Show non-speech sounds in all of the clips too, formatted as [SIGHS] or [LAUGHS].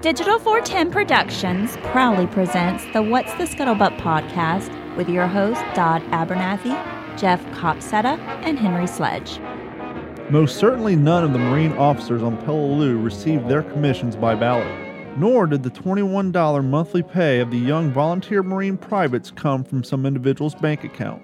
Digital 410 Productions proudly presents the What's the Scuttlebutt podcast with your hosts Dodd Abernathy, Jeff Copsetta, and Henry Sledge. Most certainly none of the Marine officers on Peleliu received their commissions by ballot, nor did the $21 monthly pay of the young volunteer Marine privates come from some individual's bank account.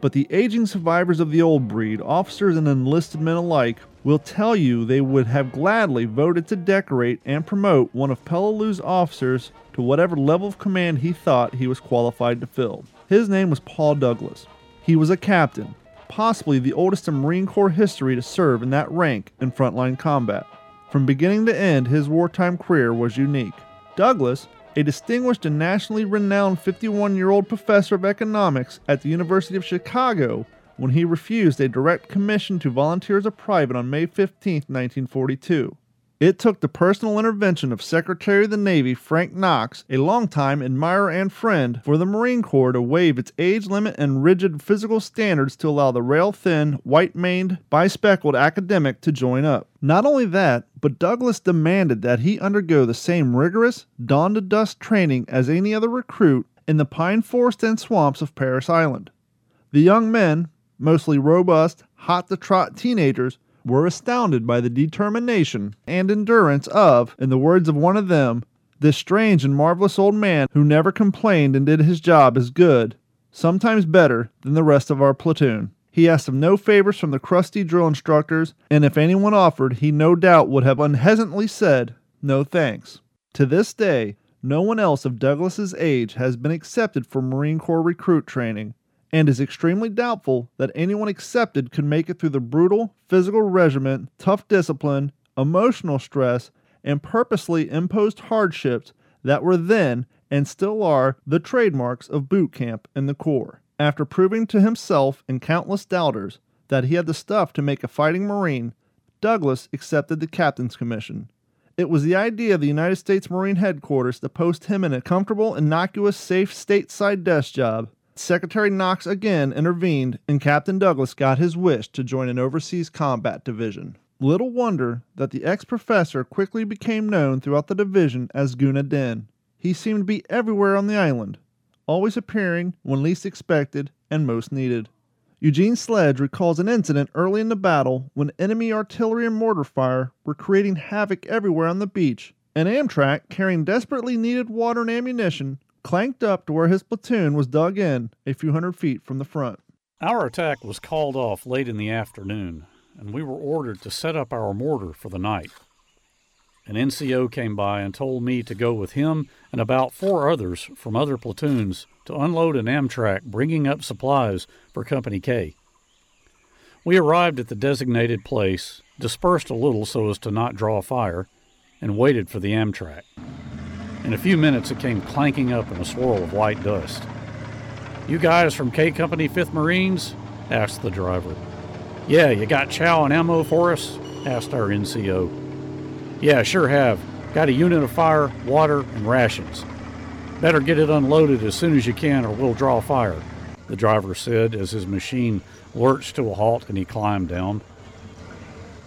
But the aging survivors of the old breed, officers and enlisted men alike, will tell you they would have gladly voted to decorate and promote one of Peleliu's officers to whatever level of command he thought he was qualified to fill. His name was Paul Douglas. He was a captain, possibly the oldest in Marine Corps history to serve in that rank in frontline combat. From beginning to end, his wartime career was unique. Douglas, a distinguished and nationally renowned 51 year old professor of economics at the University of Chicago, when he refused a direct commission to volunteer as a private on May 15, 1942. It took the personal intervention of Secretary of the Navy Frank Knox, a longtime admirer and friend, for the Marine Corps to waive its age limit and rigid physical standards to allow the rail thin, white maned, bispeckled academic to join up. Not only that, but Douglas demanded that he undergo the same rigorous, dawn to dusk training as any other recruit in the pine forest and swamps of Parris Island. The young men, mostly robust, hot to trot teenagers, were astounded by the determination and endurance of, in the words of one of them, this strange and marvelous old man who never complained and did his job as good, sometimes better, than the rest of our platoon. He asked of no favors from the crusty drill instructors, and if anyone offered, he no doubt would have unhesitantly said, No thanks. To this day, no one else of Douglas's age has been accepted for Marine Corps recruit training, and is extremely doubtful that anyone accepted could make it through the brutal physical regimen, tough discipline, emotional stress, and purposely imposed hardships that were then and still are the trademarks of boot camp in the Corps. After proving to himself and countless doubters that he had the stuff to make a fighting Marine, Douglas accepted the captain's commission. It was the idea of the United States Marine headquarters to post him in a comfortable, innocuous, safe stateside desk job Secretary Knox again intervened, and Captain Douglas got his wish to join an overseas combat division. Little wonder that the ex professor quickly became known throughout the division as Gunga Din. He seemed to be everywhere on the island, always appearing when least expected and most needed. Eugene Sledge recalls an incident early in the battle when enemy artillery and mortar fire were creating havoc everywhere on the beach. An amtrac carrying desperately needed water and ammunition clanked up to where his platoon was dug in a few hundred feet from the front. Our attack was called off late in the afternoon, and we were ordered to set up our mortar for the night. An NCO came by and told me to go with him and about four others from other platoons to unload an amtrac bringing up supplies for Company K. We arrived at the designated place, dispersed a little so as to not draw fire, and waited for the amtrac. In a few minutes, it came clanking up in a swirl of white dust. You guys from K Company 5th Marines? asked the driver. Yeah, you got chow and ammo for us? asked our NCO. Yeah, sure have. Got a unit of fire, water, and rations. Better get it unloaded as soon as you can or we'll draw fire, the driver said as his machine lurched to a halt and he climbed down.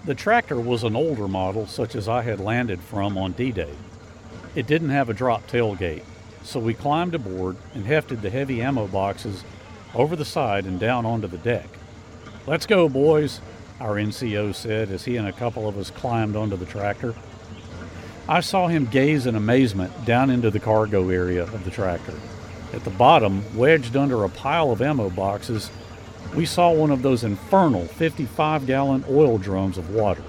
The tractor was an older model, such as I had landed from on D Day. It didn't have a drop tailgate, so we climbed aboard and hefted the heavy ammo boxes over the side and down onto the deck. Let's go, boys, our NCO said as he and a couple of us climbed onto the tractor. I saw him gaze in amazement down into the cargo area of the tractor. At the bottom, wedged under a pile of ammo boxes, we saw one of those infernal 55 gallon oil drums of water.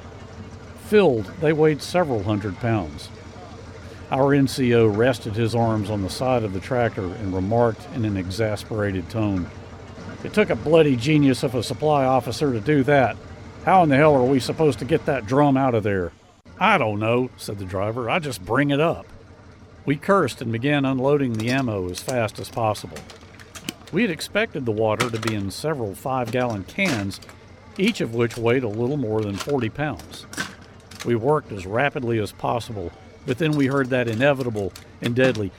Filled, they weighed several hundred pounds. Our NCO rested his arms on the side of the tractor and remarked in an exasperated tone, It took a bloody genius of a supply officer to do that. How in the hell are we supposed to get that drum out of there? I don't know, said the driver. I just bring it up. We cursed and began unloading the ammo as fast as possible. We had expected the water to be in several five gallon cans, each of which weighed a little more than 40 pounds. We worked as rapidly as possible but then we heard that inevitable and deadly.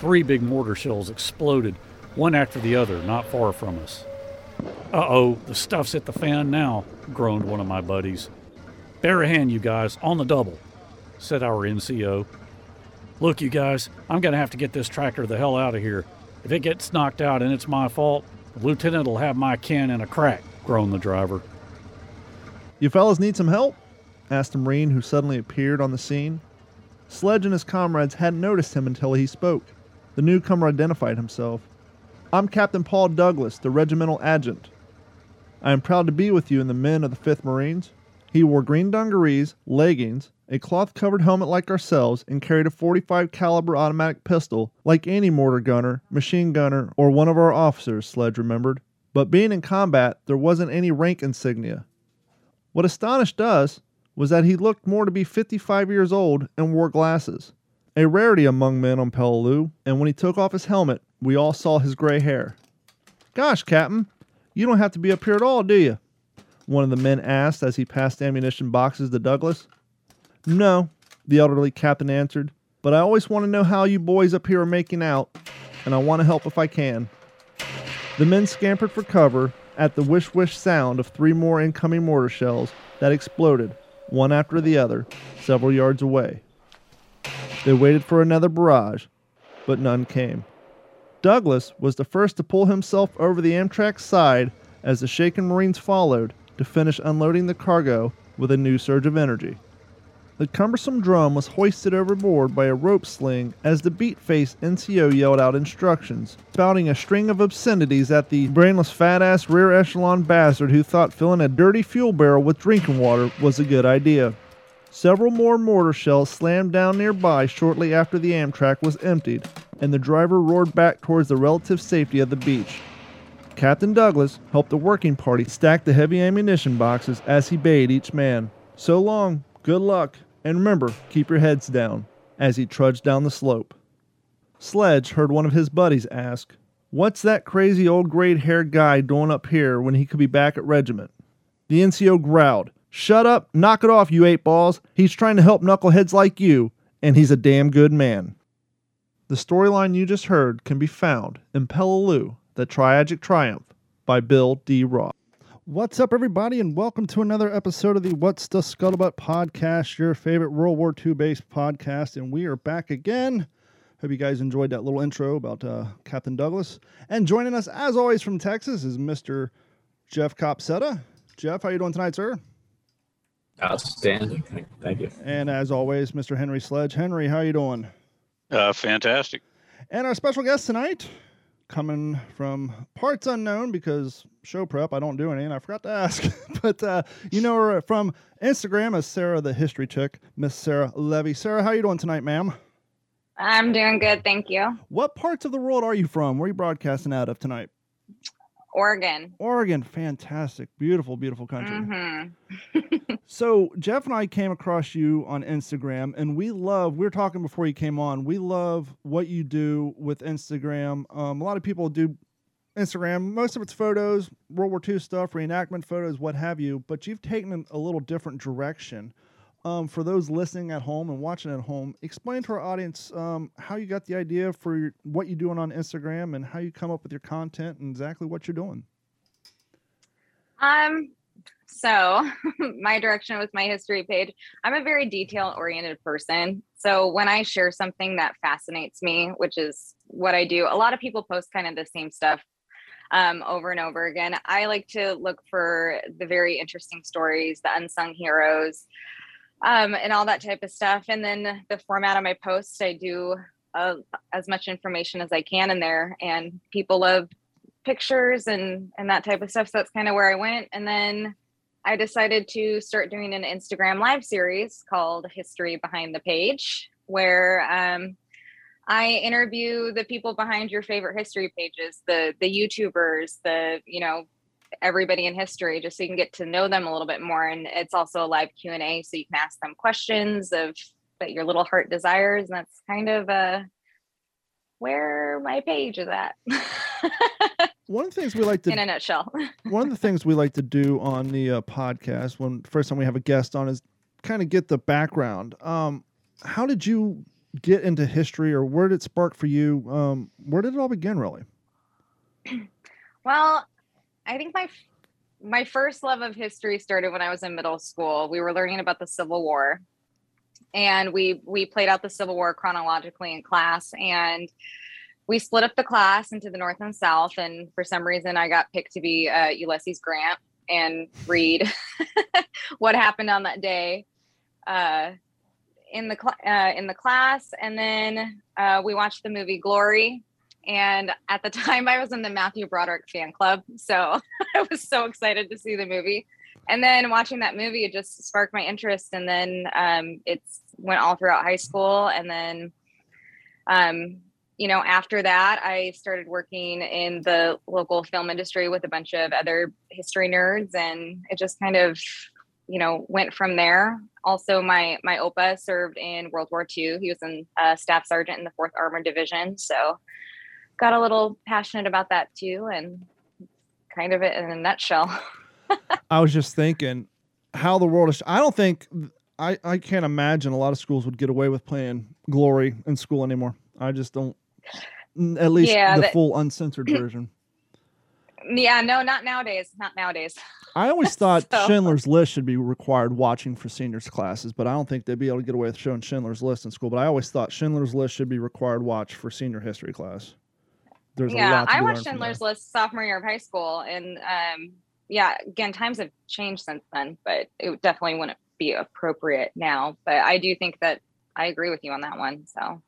Three big mortar shells exploded, one after the other, not far from us. Uh oh, the stuff's hit the fan now, groaned one of my buddies. Bear a hand, you guys, on the double, said our NCO. Look, you guys, I'm going to have to get this tractor the hell out of here. If it gets knocked out and it's my fault, the lieutenant will have my can in a crack, groaned the driver. You fellas need some help? Asked a Marine who suddenly appeared on the scene. Sledge and his comrades hadn't noticed him until he spoke. The newcomer identified himself. I'm Captain Paul Douglas, the regimental adjutant. I am proud to be with you and the men of the 5th Marines. He wore green dungarees, leggings, a cloth-covered helmet like ourselves, and carried a 45 caliber automatic pistol like any mortar gunner, machine gunner, or one of our officers, Sledge remembered. But being in combat, there wasn't any rank insignia. What astonished us was that he looked more to be 55 years old and wore glasses. A rarity among men on Peleliu, and when he took off his helmet, we all saw his gray hair. Gosh, Captain, you don't have to be up here at all, do you? One of the men asked as he passed ammunition boxes to Douglas. No, the elderly captain answered, but I always want to know how you boys up here are making out, and I want to help if I can. The men scampered for cover at the whish sound of three more incoming mortar shells that exploded, one after the other, several yards away. They waited for another barrage, but none came. Douglas was the first to pull himself over the amtrac's side as the shaken Marines followed to finish unloading the cargo with a new surge of energy. The cumbersome drum was hoisted overboard by a rope sling as the beat faced NCO yelled out instructions, spouting a string of obscenities at the brainless fat ass rear echelon bastard who thought filling a dirty fuel barrel with drinking water was a good idea. Several more mortar shells slammed down nearby shortly after the amtrac was emptied, and the driver roared back towards the relative safety of the beach. Captain Douglas helped the working party stack the heavy ammunition boxes as he bade each man, So long, good luck, and remember, keep your heads down, as he trudged down the slope. Sledge heard one of his buddies ask, What's that crazy old gray haired guy doing up here when he could be back at regiment? The NCO growled, Shut up, knock it off, you eight balls. He's trying to help knuckleheads like you, and he's a damn good man. The storyline you just heard can be found in Peleliu, The Tragic Triumph by Bill D. Ross. What's up, everybody, and welcome to another episode of the What's the Scuttlebutt podcast, your favorite World War II based podcast. And we are back again. Hope you guys enjoyed that little intro about uh, Captain Douglas. And joining us, as always, from Texas is Mr. Jeff Copsetta. Jeff, how you doing tonight, sir? Outstanding. Thank you. And as always, Mr. Henry Sledge. Henry, how you doing? Uh, fantastic. And our special guest tonight, coming from parts unknown because show prep I don't do any, and I forgot to ask, [LAUGHS] but uh, you know her from Instagram as Sarah the History Chick, Miss Sarah Levy. Sarah, how are you doing tonight, ma'am? I'm doing good, thank you. What parts of the world are you from? Where are you broadcasting out of tonight? Oregon. Oregon, fantastic, beautiful, beautiful country. Mm-hmm. [LAUGHS] so Jeff and I came across you on Instagram, and we love. We were talking before you came on. We love what you do with Instagram. Um, a lot of people do Instagram. Most of it's photos, World War II stuff, reenactment photos, what have you. But you've taken a little different direction. Um, for those listening at home and watching at home, explain to our audience um, how you got the idea for your, what you're doing on Instagram and how you come up with your content and exactly what you're doing. Um, so [LAUGHS] my direction with my history page, I'm a very detail oriented person. So when I share something that fascinates me, which is what I do, a lot of people post kind of the same stuff um, over and over again. I like to look for the very interesting stories, the unsung heroes, um, and all that type of stuff. And then the format of my posts, I do uh, as much information as I can in there, and people love pictures and and that type of stuff. So that's kind of where I went. And then I decided to start doing an Instagram live series called History Behind the Page, where um, I interview the people behind your favorite history pages, the the YouTubers, the you know everybody in history just so you can get to know them a little bit more. And it's also a live q&a so you can ask them questions of that your little heart desires. And that's kind of uh where my page is at. [LAUGHS] One of the things we like to in a nutshell. [LAUGHS] one of the things we like to do on the uh, podcast when first time we have a guest on is kind of get the background. Um how did you get into history or where did it spark for you? Um where did it all begin really? [CLEARS THROAT] Well I think my my first love of history started when I was in middle school. We were learning about the Civil War, and we we played out the Civil War chronologically in class, and we split up the class into the North and South. And for some reason, I got picked to be uh, Ulysses Grant and read [LAUGHS] what happened on that day uh, in the cl- uh, in the class. And then uh, we watched the movie Glory and at the [LAUGHS] time, I was in the Matthew Broderick fan club. So [LAUGHS] I was so excited to see the movie. And then watching that movie, it just sparked my interest. And then um, it's went all throughout high school. And then, um, you know, after that, I started working in the local film industry with a bunch of other history nerds. And it just kind of, you know, went from there. Also, my my opa served in World War II. He was a uh, staff sergeant in the Fourth Armored Division. So got a little passionate about that too, and kind of it in a nutshell. [LAUGHS] I was just thinking how the world is. I don't think I I can't imagine a lot of schools would get away with playing Glory in school anymore. I just don't. At least Yeah, the that- full uncensored [CLEARS THROAT] version. yeah, no, not nowadays. Not nowadays. I always [LAUGHS] thought So- Schindler's List should be required watching for seniors classes, but I don't think they'd be able to get away with showing Schindler's List in school. But I always thought Schindler's List should be required watch for senior history class. There's a yeah, lot to I watched learned Schindler's. List sophomore year of high school, and um, yeah, again, times have changed since then, but it definitely wouldn't be appropriate now. But I do think that I agree with you on that one. So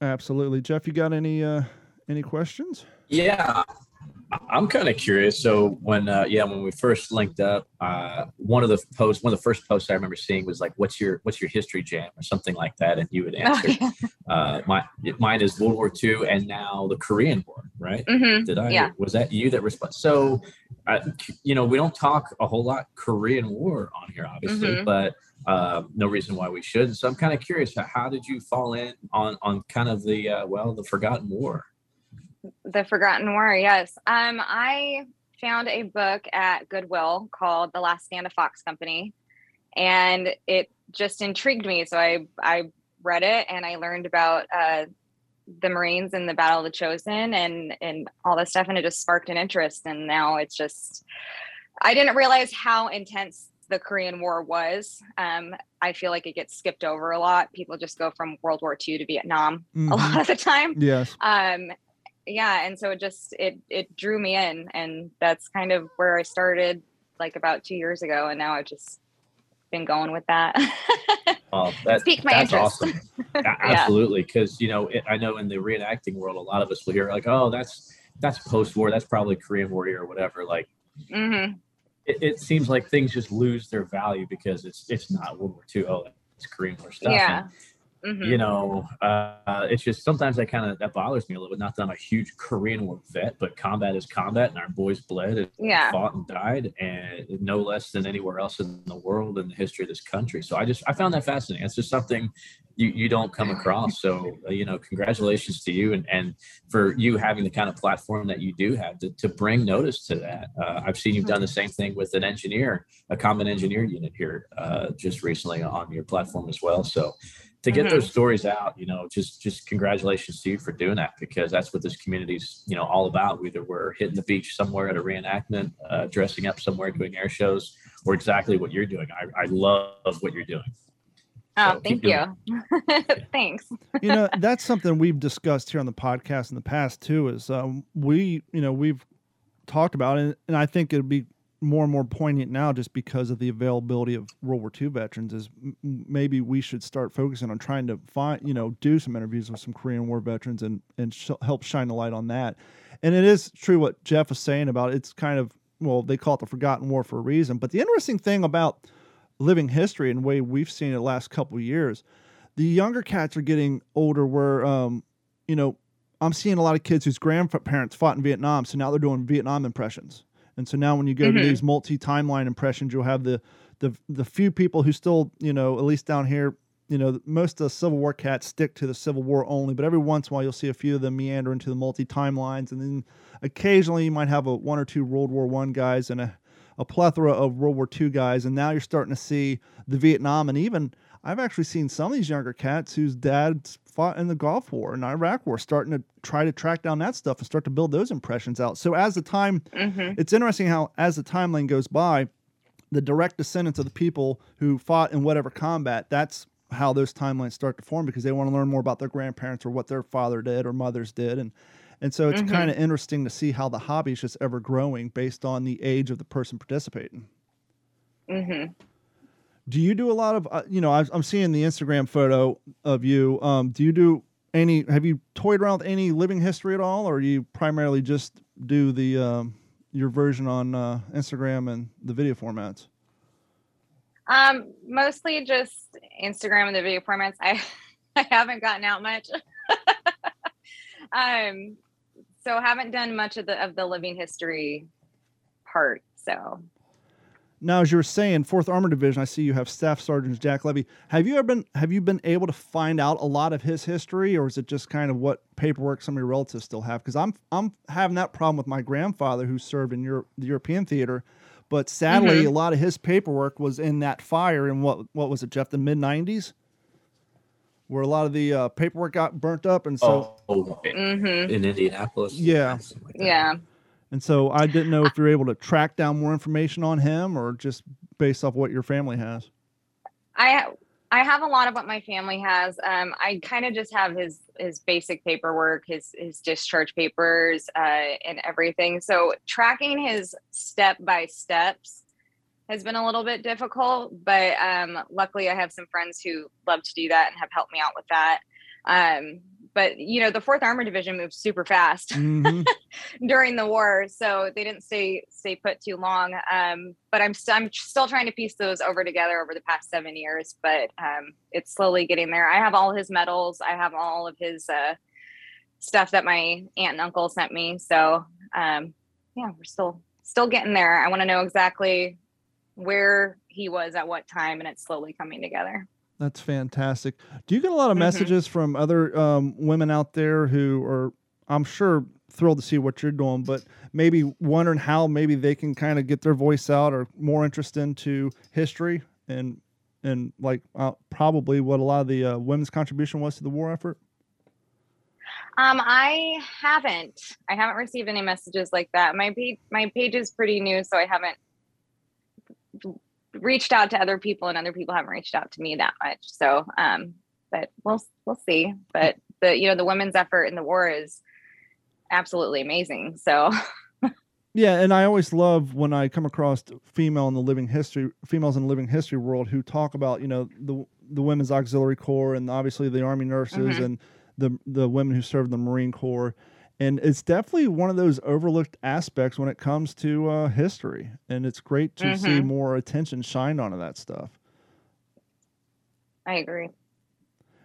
Absolutely, Jeff. You got any uh, any questions? Yeah, I- I'm kind of curious. So when, uh, yeah, when we first linked up, uh, one of the posts, one of the first posts I remember seeing was like, "What's your What's your history jam?" or something like that, and you would answer. uh, my mine is World War II and now the Korean War, right? Mm-hmm. Did I? Yeah. Was that you that responded? So, uh, you know, we don't talk a whole lot Korean War on here, obviously, Mhm. but uh, no reason why we shouldn't. So I'm kind of curious, how- how did you fall in on on kind of the uh, well, the Forgotten War? The Forgotten War, yes. Um, I found a book at Goodwill called The Last Stand of Fox Company, and it just intrigued me. So I I read it and I learned about uh, the Marines and the Battle of the Chosin and and all this stuff, and it just sparked an interest. And now it's just I didn't realize how intense the Korean War was. Um, I feel like it gets skipped over a lot. People just go from World War II to Vietnam a Mhm. lot of the time Yes. um yeah and so it just it it drew me in and that's kind of where i started like about two years ago and now i've just been going with that [LAUGHS] Oh, that, Piqued my that's interest. awesome. [LAUGHS] A- Absolutely, because you know, it, I know in the reenacting world, a lot of us will hear like, "Oh, that's that's post-war. That's probably Korean War or whatever." Like, hmm it, it seems like things just lose their value because it's it's not World War II. Oh, it's Korean War stuff. yeah And, hmm You know, uh, it's just sometimes that kind of that bothers me a little bit. Not that I'm a huge Korean War vet, but combat is combat, and our boys bled and yeah fought and died, and no less than anywhere else in the world in the history of this country. So I just I found that fascinating. It's just something you, you don't come across. So uh, you know, congratulations to you and and for you having the kind of platform that you do have to, to bring notice to that. Uh, I've seen you've done the same thing with an engineer, a common engineer unit here uh, just recently on your platform as well. So to get Mhm. those stories out, you know, just just congratulations to you for doing that because that's what this community's you know all about. Whether we're hitting the beach somewhere at a reenactment, uh, dressing up somewhere, doing air shows, or exactly what you're doing. I, I love what you're doing. oh So thank you [LAUGHS] thanks you know that's something we've discussed here on the podcast in the past too is um, we you know we've talked about it and i think it'd be more and more poignant now just because of the availability of world war ii veterans is m- maybe we should start focusing on trying to find you know do some interviews with some korean war veterans and and sh- help shine a light on that. And it is true what jeff was saying about it's kind of well they call it the forgotten war for a reason. But the interesting thing about living history and the way we've seen it the last couple years the younger cats are getting older where um you know i'm seeing a lot of kids whose grandparents fought in vietnam so now they're doing vietnam impressions and so now when you go to Mhm. these multi-timeline impressions you'll have the the the few people who still you know at least down here you know most of the civil war cats stick to the civil war only but every once in a while you'll see a few of them meander into the multi-timelines and then occasionally you might have a one or two world war one guys and a a plethora of World War II guys, and now you're starting to see the Vietnam, and even I've actually seen some of these younger cats whose dads fought in the Gulf War and Iraq War, starting to try to track down that stuff and start to build those impressions out. So as the time, hmm it's interesting how as the timeline goes by, the direct descendants of the people who fought in whatever combat, that's how those timelines start to form because they want to learn more about their grandparents or what their father did or mothers did and and so it's Mhm. kind of interesting to see how the hobby is just ever growing based on the age of the person participating. hmm Do you do a lot of uh, you know I, I'm seeing the Instagram photo of you. Um, do you do any? Have you toyed around with any living history at all, or you primarily just do the um, your version on uh, Instagram and the video formats? Um, mostly just Instagram and the video formats. I [LAUGHS] I haven't gotten out much. [LAUGHS] um, so haven't done much of the of the living history part. So Now, as you were saying, Fourth Armor Division, I see you have Staff Sergeant Jack Levy. Have you ever been have you been able to find out a lot of his history, or is it just kind of what paperwork some of your relatives still have? Because I'm I'm having that problem with my grandfather who served in Europe, the European theater, but sadly, Mhm. a lot of his paperwork was in that fire in what what was it, Jeff, the mid '90s, where a lot of the uh, paperwork got burnt up, and so oh, in hmm Indianapolis. Yeah. like yeah. And so I didn't know if you're able to track down more information on him, or just based off what your family has. I I have a lot of what my family has. Um, I kind of just have his his basic paperwork, his his discharge papers, uh, and everything. So tracking his step by steps has been a little bit difficult, but um, luckily I have some friends who love to do that and have helped me out with that. Um, but you know, the Fourth Armor Division moved super fast [LAUGHS] Mhm. during the war, so they didn't stay stay put too long. Um, but I'm st- I'm still trying to piece those over together over the past seven years, but um, it's slowly getting there. I have all his medals. I have all of his uh, stuff that my aunt and uncle sent me. So um, yeah, we're still still getting there. I want to know exactly where he was at what time, and it's slowly coming together. That's fantastic. Do you get a lot of Mhm. messages from other um, women out there who are, I'm sure, thrilled to see what you're doing, but maybe wondering how maybe they can kind of get their voice out or more interest into history and and like uh, probably what a lot of the uh, women's contribution was to the war effort? Um, I haven't. I haven't received any messages like that. My page, my page is pretty new, so I haven't reached out to other people, and other people haven't reached out to me that much. So, um, but we'll we'll see. But the you know the women's effort in the war is absolutely amazing. So Yeah, and I always love when I come across female in the living history, females in the living history world who talk about you know the the women's auxiliary corps and obviously the army nurses Mhm. and the the women who served in the Marine Corps, and it's definitely one of those overlooked aspects when it comes to uh, history, and it's great to see Mhm. more attention shined onto that stuff. I agree.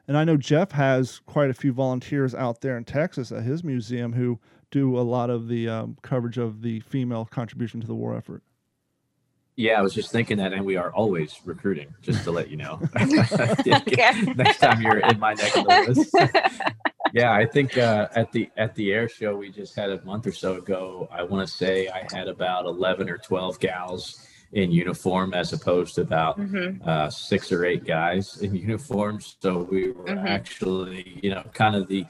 And I know Jeff has quite a few volunteers out there in Texas at his museum who do a lot of the um, coverage of the female contribution to the war effort. Yeah, I was just thinking that, and we are always recruiting, just to let you know. [LAUGHS] [LAUGHS] Next time you're in my neck of the woods. [LAUGHS] yeah, I think uh, at the at the air show we just had a month or so ago, I want to say I had about eleven or twelve gals in uniform, as opposed to about Mhm. uh, six or eight guys in uniforms. So we were Mhm. actually, you know, kind of the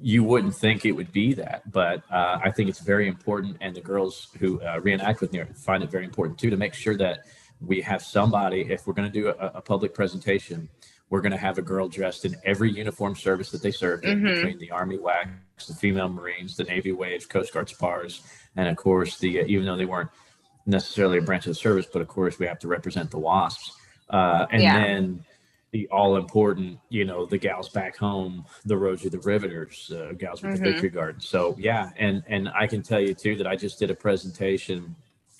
you wouldn't think it would be that, but uh, I think it's very important, and the girls who uh, reenact with me find it very important too to make sure that we have somebody. If we're going to do a, a public presentation, we're going to have a girl dressed in every uniform service that they served in, Mhm. between the Army WACs, the female Marines, the Navy Waves, Coast Guard SPARS, and of course the uh, even though they weren't necessarily a branch of the service, but of course we have to represent the WASPs, uh, and Yeah. then the all important, you know, the gals back home, the Rosie the Riveters, uh, gals with the Mhm. Victory Garden. So yeah, and and I can tell you too that I just did a presentation.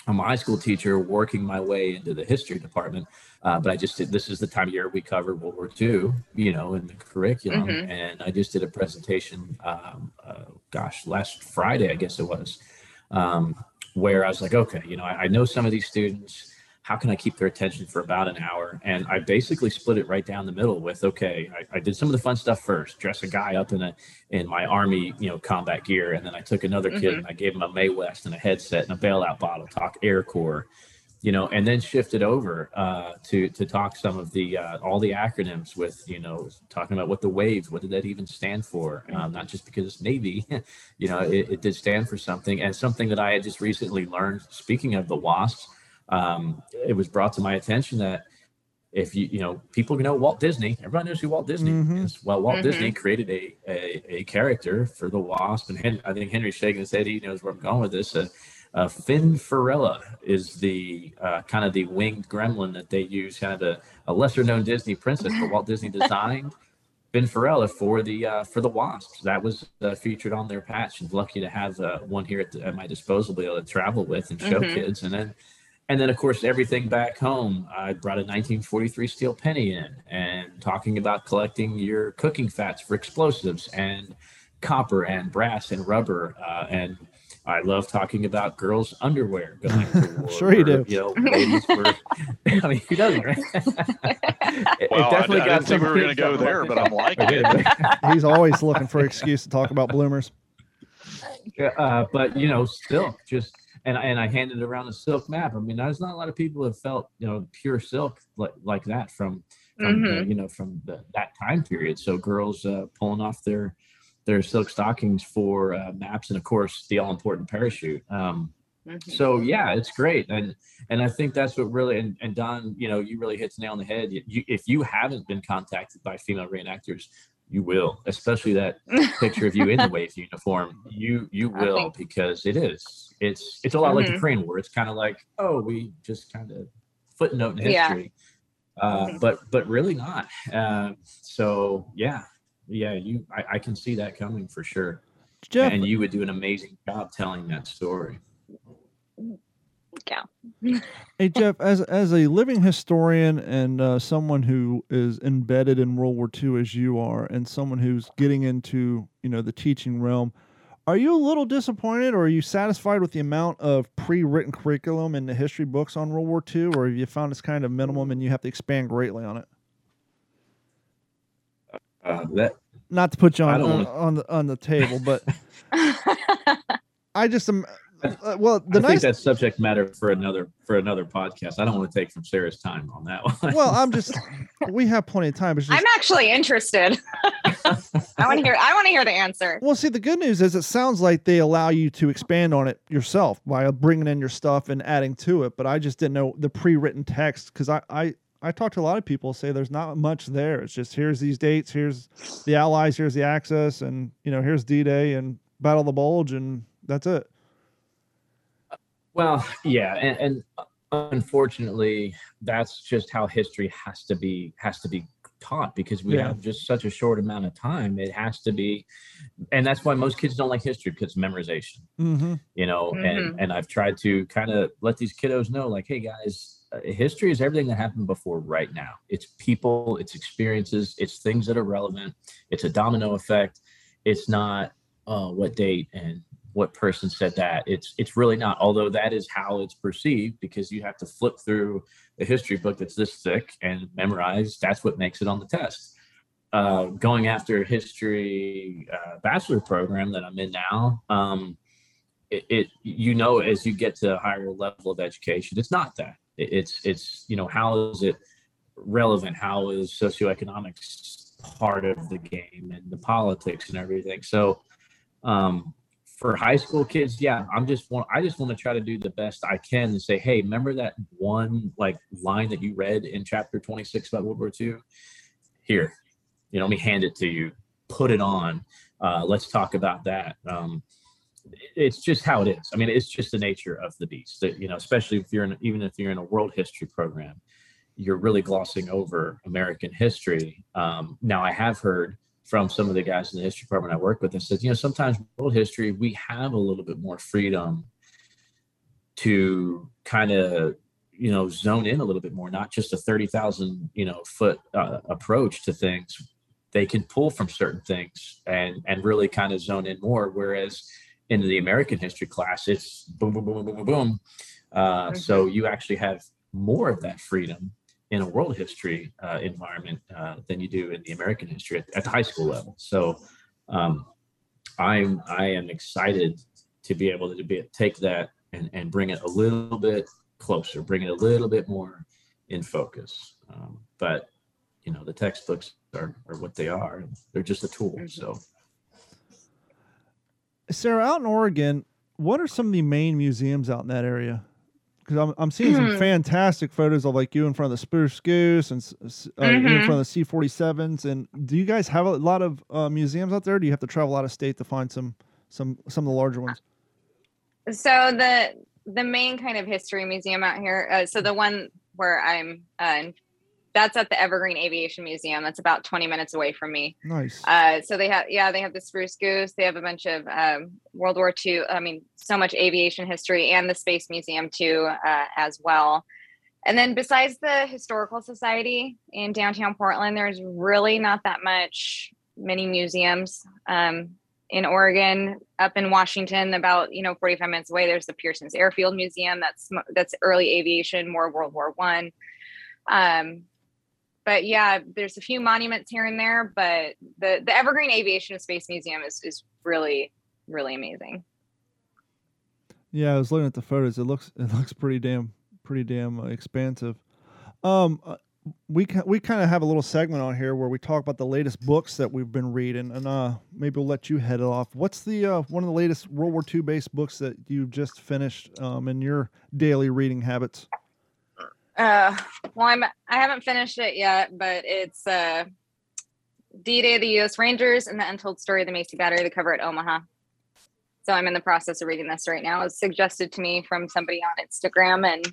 I'm a high school teacher working my way into the history department, uh, but I just did. This is the time of year we cover World War II, you know, in the curriculum, Mhm. and I just did a presentation. Um, uh, gosh, last Friday, I guess it was, um, where I was like, okay, you know, I, I know some of these students how can I keep their attention for about an hour? And I basically split it right down the middle with, okay, I, I did some of the fun stuff first, dress a guy up in a in my army, you know, combat gear, and then I took another kid Mhm. and I gave him a Mae West and a headset and a bailout bottle, talk Air Corps, you know, and then shifted over uh, to to talk some of the uh, all the acronyms with you know talking about what the waves, what did that even stand for? Um, not just because it's Navy, [LAUGHS] you know, it, it, did stand for something, and something that I had just recently learned. Speaking of the WASPs, um, it was brought to my attention that if you you know people know Walt Disney, everybody knows who Walt Disney mm-hmm. is. Well, Walt mm-hmm. Disney created a, a, a character for the Wasp, and Hen- I think Henry's shaking his head. He knows where I'm going with this. Uh, uh, Finfarella is the uh, kind of the winged gremlin that they use, kind of a, a lesser known Disney princess, but Walt Disney [LAUGHS] designed Finfarella for the uh, for the Wasps. That was uh, featured on their patch, and lucky to have uh, one here at, the, at, my disposal, to be able to travel with and show mm-hmm. kids. And then, and then of course everything back home. I brought a 1943 steel penny in, and talking about collecting your cooking fats for explosives and copper and brass and rubber uh, and I love talking about girls' underwear going [LAUGHS] to war. sure, you do. You know, ladies [LAUGHS] were. [LAUGHS] I mean, who doesn't? Right? it, well, it definitely I, I got didn't think we were going to go there, but I'm liking it. He's always looking for an excuse to talk about bloomers. Uh, but you know, still just and and I handed around a silk map. I mean, there's not a lot of people have felt you know pure silk like like that from from mm-hmm. the, you know from the, that time period. So girls uh, pulling off their their silk stockings for uh, maps and of course the all important parachute um, mm-hmm. so yeah it's great and and i think that's what really and, and don you know you really hit the nail on the head you, if you haven't been contacted by female reenactors you will especially that [LAUGHS] picture of you in the wave uniform you you will because it is it's it's a lot mm-hmm. like the korean war it's kind of like oh we just kind of footnote in history yeah. uh, mm-hmm. but but really not uh, so yeah yeah, you I, I can see that coming for sure. Jeff, and you would do an amazing job telling that story. Yeah. hey Jeff, as as a living historian and uh, someone who is embedded in World War II as you are, and someone who's getting into you know the teaching realm, are you a little disappointed, or are you satisfied with the amount of pre-written curriculum in the history books on World War II, or have you found it's kind of minimum and you have to expand greatly on it? Uh, that not to put you on on, on, the on the table, [LAUGHS] but I just am. Uh, well, the I nice think that's subject matter for another for another podcast. I don't want to take from Sarah's time on that one. well, I'm just [LAUGHS] we have plenty of time. Just, I'm actually interested. [LAUGHS] I want to hear. I want to hear the answer. Well, see, the good news is it sounds like they allow you to expand on it yourself by bringing in your stuff and adding to it. But I just didn't know the pre-written text because I I I talked to a lot of people say there's not much there. It's just here's these dates, here's the Allies, here's the Axis, and you know here's D-Day and Battle of the Bulge, and that's it. Well, yeah, and, and unfortunately, that's just how history has to be has to be taught because we yeah. have just such a short amount of time. It has to be, and that's why most kids don't like history because memorization. Mm-hmm. You know, mm-hmm. and and I've tried to kind of let these kiddos know, like, hey guys, uh, history is everything that happened before right now. It's people, it's experiences, it's things that are relevant. It's a domino effect. It's not uh, what date and what person said that. It's it's really not. Although that is how it's perceived because you have to flip through a history book that's this thick and memorize. That's what makes it on the test. Uh, going after a history uh, bachelor program that I'm in now, um, it, it, you know as you get to a higher level of education, it's not that it's it's you know how is it relevant how is socioeconomics part of the game and the politics and everything so um, for high school kids yeah i'm just want i just want to try to do the best i can and say hey remember that one like line that you read in chapter 26 about world war ii here you know let me hand it to you put it on uh, let's talk about that um, it's just how it is. I mean, it's just the nature of the beast. That, you know, especially if you're in, even if you're in a world history program, you're really glossing over American history. Um, now, I have heard from some of the guys in the history department I work with and said, you know, sometimes world history we have a little bit more freedom to kind of you know zone in a little bit more, not just a thirty thousand you know foot uh, approach to things. They can pull from certain things and and really kind of zone in more. Whereas in the American history class, it's boom, boom, boom, boom, boom, boom. Uh. So you actually have more of that freedom in a world history uh, environment uh, than you do in the American history at, at the high school level. So um, I'm I am excited to be able to be take that and, and bring it a little bit closer, bring it a little bit more in focus. Um, but you know, the textbooks are, are what they are. They're just a tool. Mm-hmm. So, Sarah, out in Oregon, what are some of the main museums out in that area? Because I'm, I'm seeing some hmm. fantastic photos of like you in front of the Spruce Goose and uh, mm-hmm. in front of the C-47s. And do you guys have a lot of uh, museums out there? do you have to travel out of state to find some some some of the larger ones? So the the main kind of history museum out here. Uh, so the one where I'm uh, that's at the Evergreen Aviation Museum. That's about 20 minutes away from me. Nice. Uh, so they have, yeah, they have the Spruce Goose. They have a bunch of um, World War II. I mean, so much aviation history, and the Space Museum too, uh, as well. And then besides the Historical Society in downtown Portland, there's really not that much many museums. Um, in Oregon, up in Washington, about you know 45 minutes away, there's the Pearson's Airfield Museum. That's that's early aviation, more World War One. Um, but yeah, there's a few monuments here and there, but the the Evergreen Aviation and Space Museum is is really really amazing. Yeah, I was looking at the photos. It looks it looks pretty damn pretty damn uh, expansive. Um, uh, we we kind of have a little segment on here where we talk about the latest books that we've been reading, and uh, maybe we'll let you head it off. What's the uh, one of the latest World War II based books that you just finished um, in your daily reading habits? Uh, well, I'm I haven't finished it yet, but it's uh, D-Day of the U.S. Rangers and the Untold Story of the Maisy Battery, the cover at Omaha. So I'm in the process of reading this right now. It was suggested to me from somebody on Instagram, and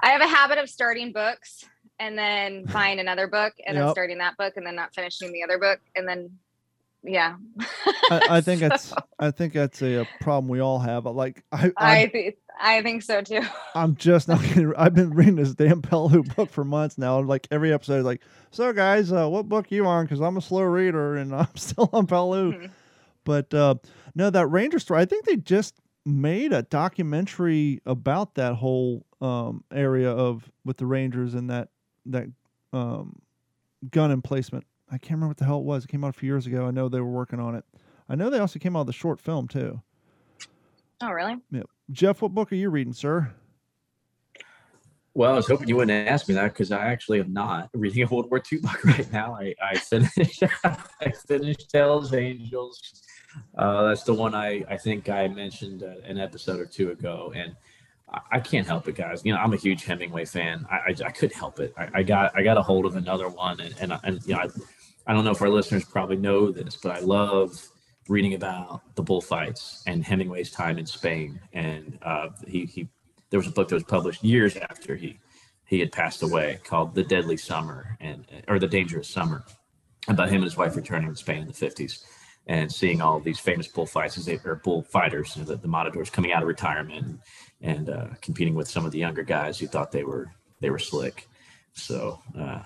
I have a habit of starting books and then [LAUGHS] buying another book and yep. then starting that book and then not finishing the other book and then yeah I, I, think [LAUGHS] so. that's i think that's a, a, problem we all have like i i, th- I think so too [LAUGHS] i'm just not kidding i've been reading this damn pelham book for months now like every episode like so guys uh, what book you on because i'm a slow reader and [LAUGHS] i'm still on pelham mm-hmm. but uh no that ranger story i think they just made a documentary about that whole um area of with the rangers and that that um, gun emplacement. I can't remember what the hell it was. It came out a few years ago. I know they were working on it. I know they also came out with a short film too. Oh, really? Yeah. Jeff, what book are you reading, sir? Well, I was hoping you wouldn't ask me that because I actually am not reading a World War II book [LAUGHS] right now. I, I finished [LAUGHS] I finished Tales Angels. Uh, that's the one I, I think I mentioned uh, an episode or two ago, and I can't help it, guys. You know, I'm a huge Hemingway fan. I, I, I could help it. I, I, got I got a hold of another one, and and, and you know, I, I don't know if our listeners probably know this, but I love reading about the bullfights and Hemingway's time in Spain. And uh, he he there was a book that was published years after he he had passed away called The Deadly Summer and or The Dangerous Summer about him and his wife returning to Spain in the 50s and seeing all these famous bullfights as they or bullfighters, you know, the, the matadors coming out of retirement and uh, competing with some of the younger guys who thought they were they were slick. So uh,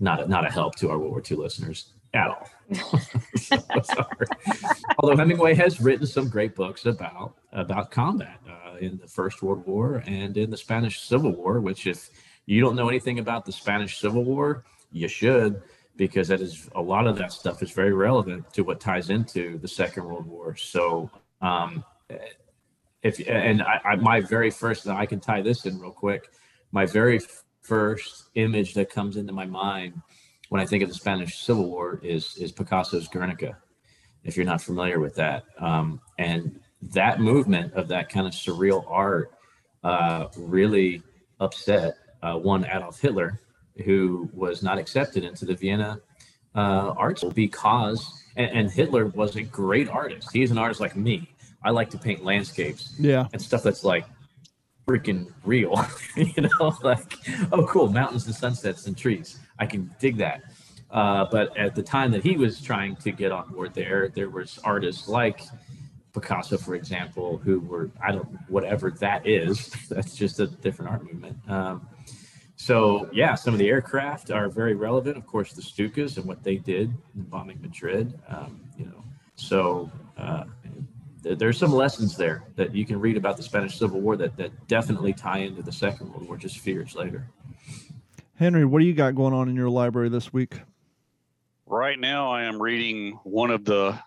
not a, not a help to our World War II listeners at all. [LAUGHS] [LAUGHS] so, Although Hemingway has written some great books about about combat uh, in the First World War and in the Spanish Civil War, which if you don't know anything about the Spanish Civil War, you should because that is a lot of that stuff is very relevant to what ties into the Second World War. So um, if and I, I, my very first I can tie this in real quick. My very first image that comes into my mind when I think of the Spanish Civil War is is Picasso's Guernica. If you're not familiar with that, um, and that movement of that kind of surreal art uh, really upset uh, one Adolf Hitler, who was not accepted into the Vienna uh, art school because and, and Hitler was a great artist. He's an artist like me I like to paint landscapes. Yeah. And stuff that's like freaking real. [LAUGHS] you know, [LAUGHS] like, oh, cool, mountains and sunsets and trees. I can dig that. Uh, but at the time that he was trying to get on board there, there was artists like Picasso, for example, who were I don't whatever that is. [LAUGHS] That's just a different art movement. Um, so yeah, some of the aircraft are very relevant. Of course, the Stukas and what they did in bombing Madrid. Um, you know, so uh, there's some lessons there that you can read about the Spanish Civil War that, that definitely tie into the Second World War just a few years later. Henry, what do you got going on in your library this week? Right now, I am reading one of the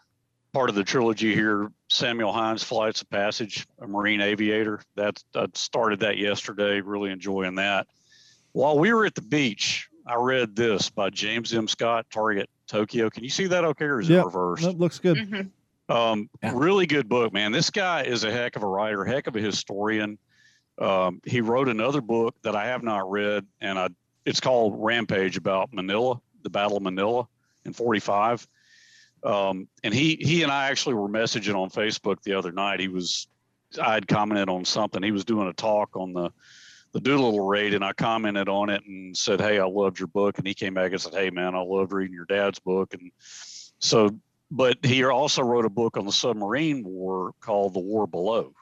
part of the trilogy here, Samuel Hynes Flights of Passage, a Marine aviator. That I started that yesterday, really enjoying that. While we were at the beach, I read this by James M. Scott, Target Tokyo. Can you see that okay, or is Yep. it reversed? That looks good. Mhm. Um, Yeah. really good book, man. This guy is a heck of a writer, heck of a historian. Um, he wrote another book that I have not read, and I it's called Rampage about Manila, the Battle of Manila in '45. Um, and he he and I actually were messaging on Facebook the other night. He was I had commented on something. He was doing a talk on the the Doolittle raid, and I commented on it and said, "Hey, I loved your book." And he came back and said, "Hey, man, I loved reading your dad's book." And so but he also wrote a book on the submarine war called The War Below,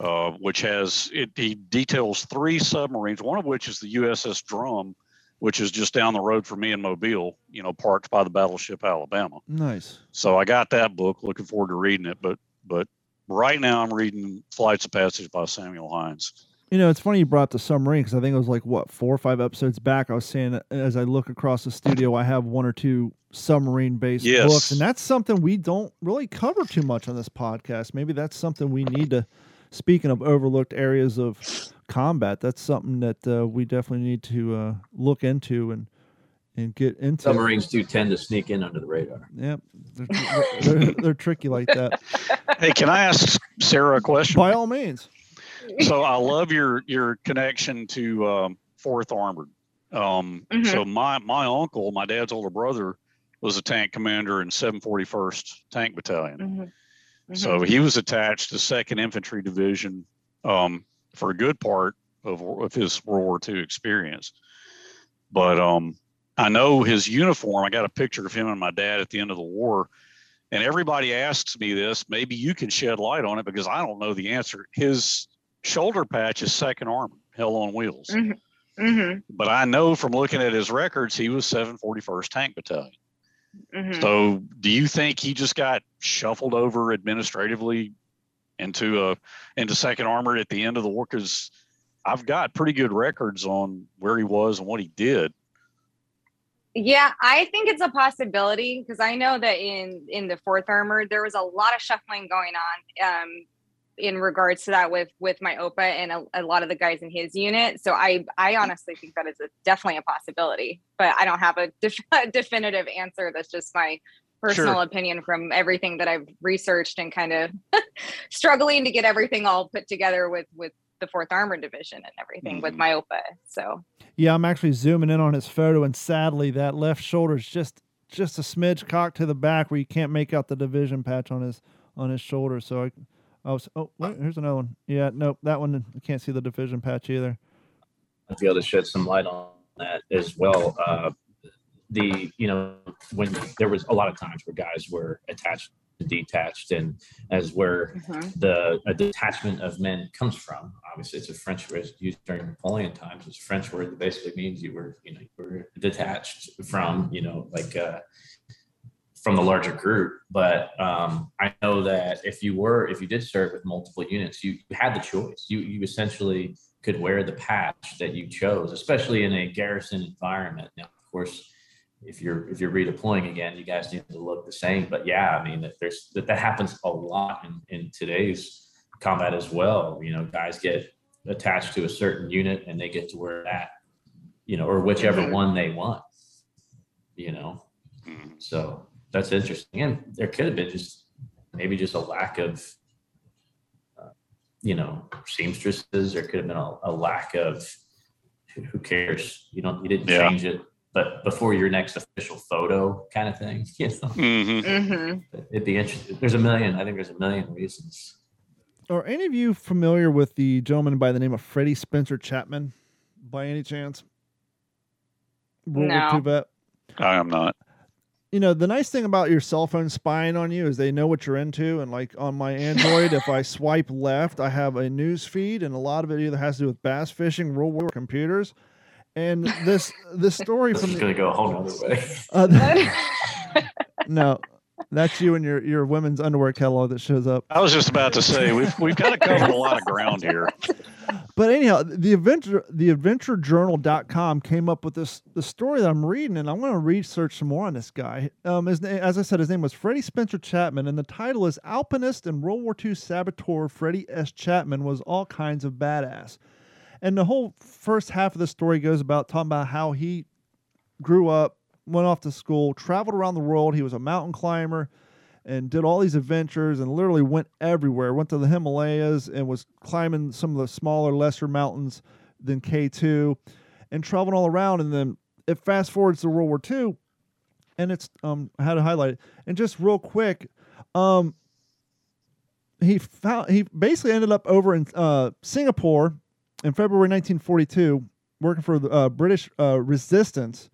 uh, which has it. He details three submarines, one of which is the USS Drum, which is just down the road from me in Mobile. You know, parked by the battleship Alabama. Nice. So I got that book. Looking forward to reading it. But but right now I'm reading Flights of Passage by Samuel Hynes. You know, it's funny you brought up the submarine because I think it was like what four or five episodes back. I was saying as I look across the studio, I have one or two submarine-based Yes. books, and that's something we don't really cover too much on this podcast. Maybe that's something we need to. Speaking of overlooked areas of combat, that's something that uh, we definitely need to uh, look into and and get into. Submarines do tend to sneak in under the radar. Yep, they're, they're, they're, they're tricky like that. Hey, can I ask Sarah a question? By all means. So [LAUGHS] I love your your connection to um, Fourth Armored. Um, Mhm. So my my uncle, my dad's older brother, was a tank commander in 741st Tank Battalion. Mhm. So he was attached to Second Infantry Division um, for a good part of, of his World War II experience. But um, I know his uniform. I got a picture of him and my dad at the end of the war. And everybody asks me this. Maybe you can shed light on it because I don't know the answer. His shoulder patch is Second Armored, Hell on Wheels. Mhm. Mhm. But I know from looking at his records, he was 741st Tank Battalion. Mhm. So, do you think he just got shuffled over administratively into a into Second Armored at the end of the war? Because I've got pretty good records on where he was and what he did. Yeah, I think it's a possibility because I know that in in the fourth armored there was a lot of shuffling going on um, in regards to that with with my OPA and a, a lot of the guys in his unit. So I I honestly think that is a, definitely a possibility, but I don't have a [LAUGHS] def- definitive answer. That's just my personal Sure. opinion from everything that I've researched and kind of [LAUGHS] struggling to get everything all put together with with the fourth armored division and everything with Mhm. my OPA. So Yeah, I'm actually zooming in on his photo, and sadly, that left shoulder is just just a smidge cocked to the back, where you can't make out the division patch on his on his shoulder. So I, I was oh wait, here's another one. Yeah, nope, that one I can't see the division patch either. I'd be able to shed some light on that as well. Uh, the you know when there was a lot of times where guys were attached and detached, and as where mhm. the a detachment of men comes from. Obviously, it's a French word used during Napoleon times. It's a French word that basically means you were you know you were detached from you know like. Uh, from the larger group. But um, I know that if you were, if you did serve with multiple units, you, you had the choice. You you essentially could wear the patch that you chose, especially in a garrison environment. Now, of course, if you're if you're redeploying again, you guys need to look the same. But yeah, I mean, if there's that, that happens a lot in, in today's combat as well. You know, guys get attached to a certain unit and they get to wear that, you know, or whichever Mhm. one they want. You know, Mhm. so that's interesting. And there could have been just maybe just a lack of, uh, you know, seamstresses. There could have been a, a lack of who who cares? You don't, you didn't Yeah. change it, but before your next official photo kind of thing, [LAUGHS] you know, Mhm. Mhm. it'd be interesting. There's a million, I think there's a million reasons. Are any of you familiar with the gentleman by the name of Freddie Spencer Chapman, by any chance? World War No. II vet. I am not. You know the nice thing about your cell phone spying on you is they know what you're into and like on my android if i swipe left i have a news feed and a lot of it either has to do with bass fishing world war computers and this this story This from is the, going to go a whole nother way. uh, [LAUGHS] no that's you and your your women's underwear catalog that shows up I was just about to say we've we've kind of covered a lot of ground here. [LAUGHS] But anyhow, the adventure the adventurejournal.com came up with this the story that I'm reading, and I'm to research some more on this guy. Um, his, as I said, his name was Freddie Spencer Chapman, and the title is Alpinist and World War II Saboteur Freddie S. Chapman was all kinds of badass. And the whole first half of the story goes about talking about how he grew up, went off to school, traveled around the world. He was a mountain climber and did all these adventures and literally went everywhere. Went to the Himalayas and was climbing some of the smaller, lesser mountains than K2 and traveling all around. And then it fast forwards to World War II and it's, um, I had to highlight it. And just real quick, um, he found, he basically ended up over in uh, Singapore in February 1942 working for the uh, British uh, resistance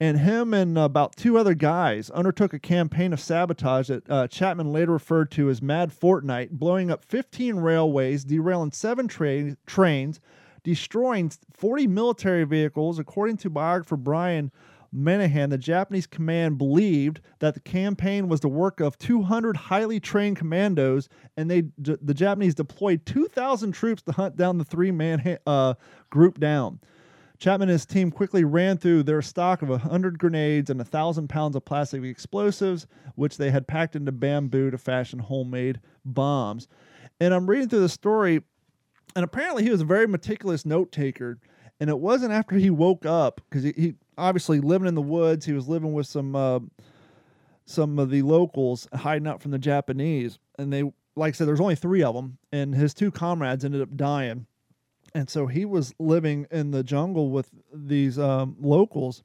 and him and about two other guys undertook a campaign of sabotage that uh, Chapman later referred to as Mad Fortnight, blowing up 15 railways, derailing seven tra- trains, destroying 40 military vehicles. According to biographer Brian Moynahan, the Japanese command believed that the campaign was the work of 200 highly trained commandos, and they the Japanese deployed 2,000 troops to hunt down the three-man uh, group down. Chapman and his team quickly ran through their stock of 100 grenades and 1,000 pounds of plastic explosives, which they had packed into bamboo to fashion homemade bombs. And I'm reading through the story, and apparently he was a very meticulous note taker. And it wasn't after he woke up, because he, he, obviously living in the woods, he was living with some uh, some of the locals hiding out from the Japanese. And they, like I said, there's only three of them, and his two comrades ended up dying and so he was living in the jungle with these um, locals.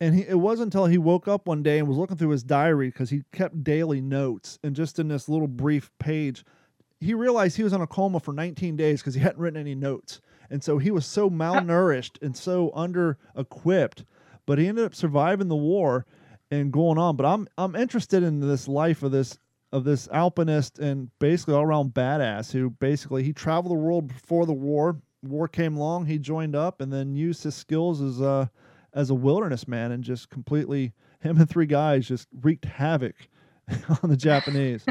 And he, it wasn't until he woke up one day and was looking through his diary because he kept daily notes and just in this little brief page he realized he was on a coma for 19 days because he hadn't written any notes. And so he was so malnourished and so under equipped but he ended up surviving the war and going on. But i'm i'm interested in this life of this of this alpinist and basically all around badass who basically he traveled the world before the war war came along, he joined up and then used his skills as a as a wilderness man and just completely him and three guys just wreaked havoc [LAUGHS] on the Japanese.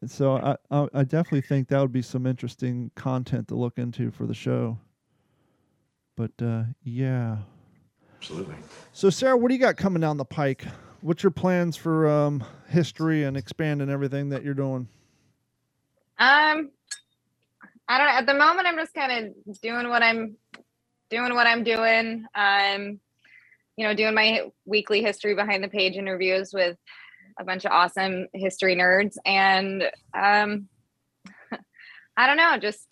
and [LAUGHS] so I, I, I definitely think that would be some interesting content to look into for the show. But uh, yeah, absolutely. So Sarah, what do you got coming down the pike? What's your plans for um, history and expanding everything that you're doing? Um, I don't know. At the moment, I'm just kind of doing what I'm doing, what I'm doing. Um, you know, doing my weekly history behind the page interviews with a bunch of awesome history nerds, and um, [LAUGHS] I don't know, just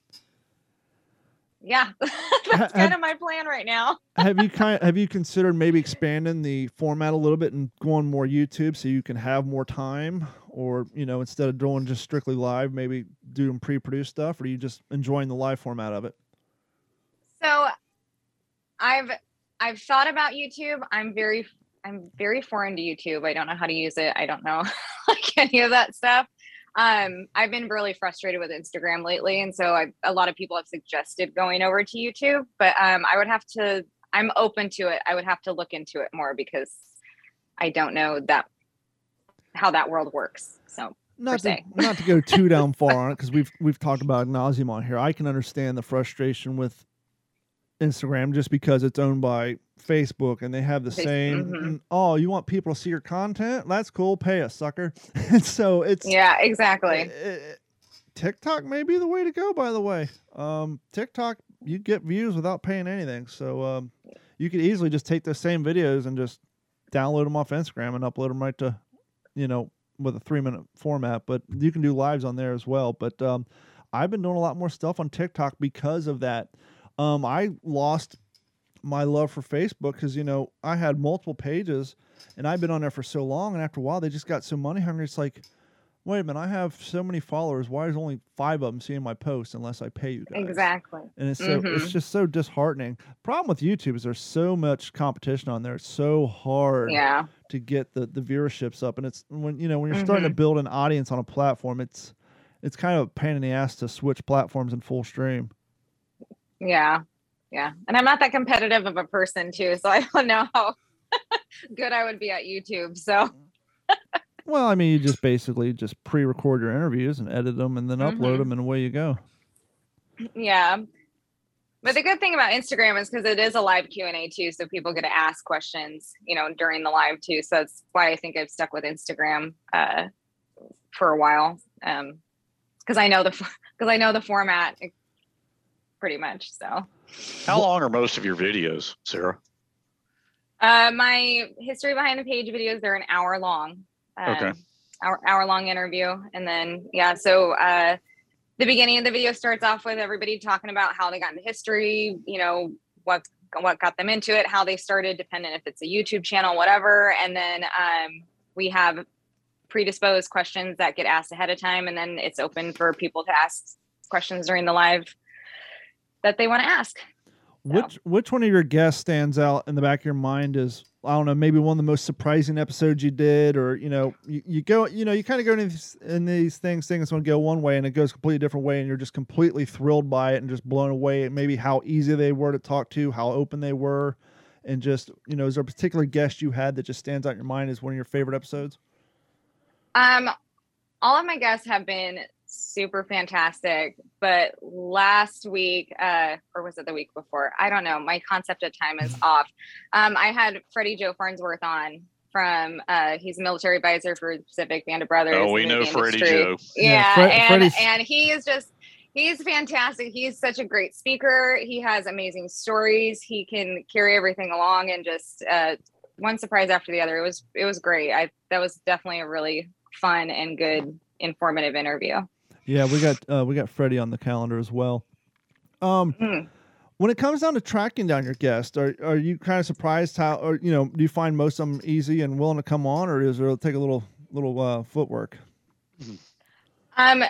yeah, [LAUGHS] that's kind of my plan right now. [LAUGHS] have you kind of, have you considered maybe expanding the format a little bit and going more YouTube so you can have more time, or you know, instead of doing just strictly live, maybe doing pre-produced stuff, or are you just enjoying the live format of it? So, I've I've thought about YouTube. I'm very I'm very foreign to YouTube. I don't know how to use it. I don't know [LAUGHS] like any of that stuff um, I've been really frustrated with Instagram lately, and so I've, a lot of people have suggested going over to YouTube. But um, I would have to. I'm open to it. I would have to look into it more because I don't know that how that world works. So not to, not to go too down [LAUGHS] far on it because we've we've talked about nauseum on here. I can understand the frustration with Instagram just because it's owned by Facebook and they have the same. Mm-hmm. Oh, you want people to see your content? That's cool. Pay us, sucker. [LAUGHS] and so it's yeah, exactly. It, it, TikTok may be the way to go. By the way, um, TikTok you get views without paying anything. So um, you could easily just take the same videos and just download them off Instagram and upload them right to, you know, with a three minute format. But you can do lives on there as well. But um, I've been doing a lot more stuff on TikTok because of that. Um, I lost my love for Facebook because you know I had multiple pages and I've been on there for so long, and after a while they just got so money hungry. It's like, wait a minute, I have so many followers. Why is only five of them seeing my posts unless I pay you guys? Exactly. And it's so mm-hmm. it's just so disheartening. Problem with YouTube is there's so much competition on there. It's so hard yeah. to get the the viewerships up, and it's when you know when you're mm-hmm. starting to mm-hmm. build an audience on a platform, it's it's kind of a pain in the ass to switch platforms in full stream. Yeah. Yeah. And I'm not that competitive of a person too. So I don't know how [LAUGHS] good I would be at YouTube. So [LAUGHS] Well, I mean, you just basically just pre-record your interviews and edit them and then mm-hmm. upload them and away you go. Yeah. But the good thing about Instagram is because it is a live Q and A too, so people get to ask questions, you know, during the live too. So that's why I think I've stuck with Instagram uh, for a while, because um, I know the because I know the format eh, pretty much. So, how long are most of your videos, Sarah? Uh, my history behind the page videos they're an hour long. Um, okay. Hour hour long interview, and then yeah, so. Uh, the beginning of the video starts off with everybody talking about how they got into history, you know, what what got them into it, how they started, dependent if it's a YouTube channel, whatever. And then um, we have predisposed questions that get asked ahead of time, and then it's open for people to ask questions during the live that they want to ask. Which which one of your guests stands out in the back of your mind is I don't know, maybe one of the most surprising episodes you did, or you know, you, you go, you know, you kind of go in these, in these things, things want to go one way and it goes completely different way, and you're just completely thrilled by it and just blown away. Maybe how easy they were to talk to, how open they were, and just you know, is there a particular guest you had that just stands out in your mind as one of your favorite episodes? Um, all of my guests have been super fantastic. But last week, uh, or was it the week before? I don't know. My concept of time is [LAUGHS] off. Um, I had Freddie Joe Farnsworth on from uh, he's a military advisor for Pacific Band of Brothers. Oh, we know Freddie Joe. Yeah, yeah Fre- and Freddie's... and he is just he's fantastic. He's such a great speaker. He has amazing stories. He can carry everything along and just uh, one surprise after the other. It was it was great. I that was definitely a really fun and good informative interview. Yeah, we got uh, we got Freddie on the calendar as well. Um, mm. when it comes down to tracking down your guests, are are you kind of surprised how, or you know, do you find most of them easy and willing to come on, or is it take a little little uh, footwork? Um,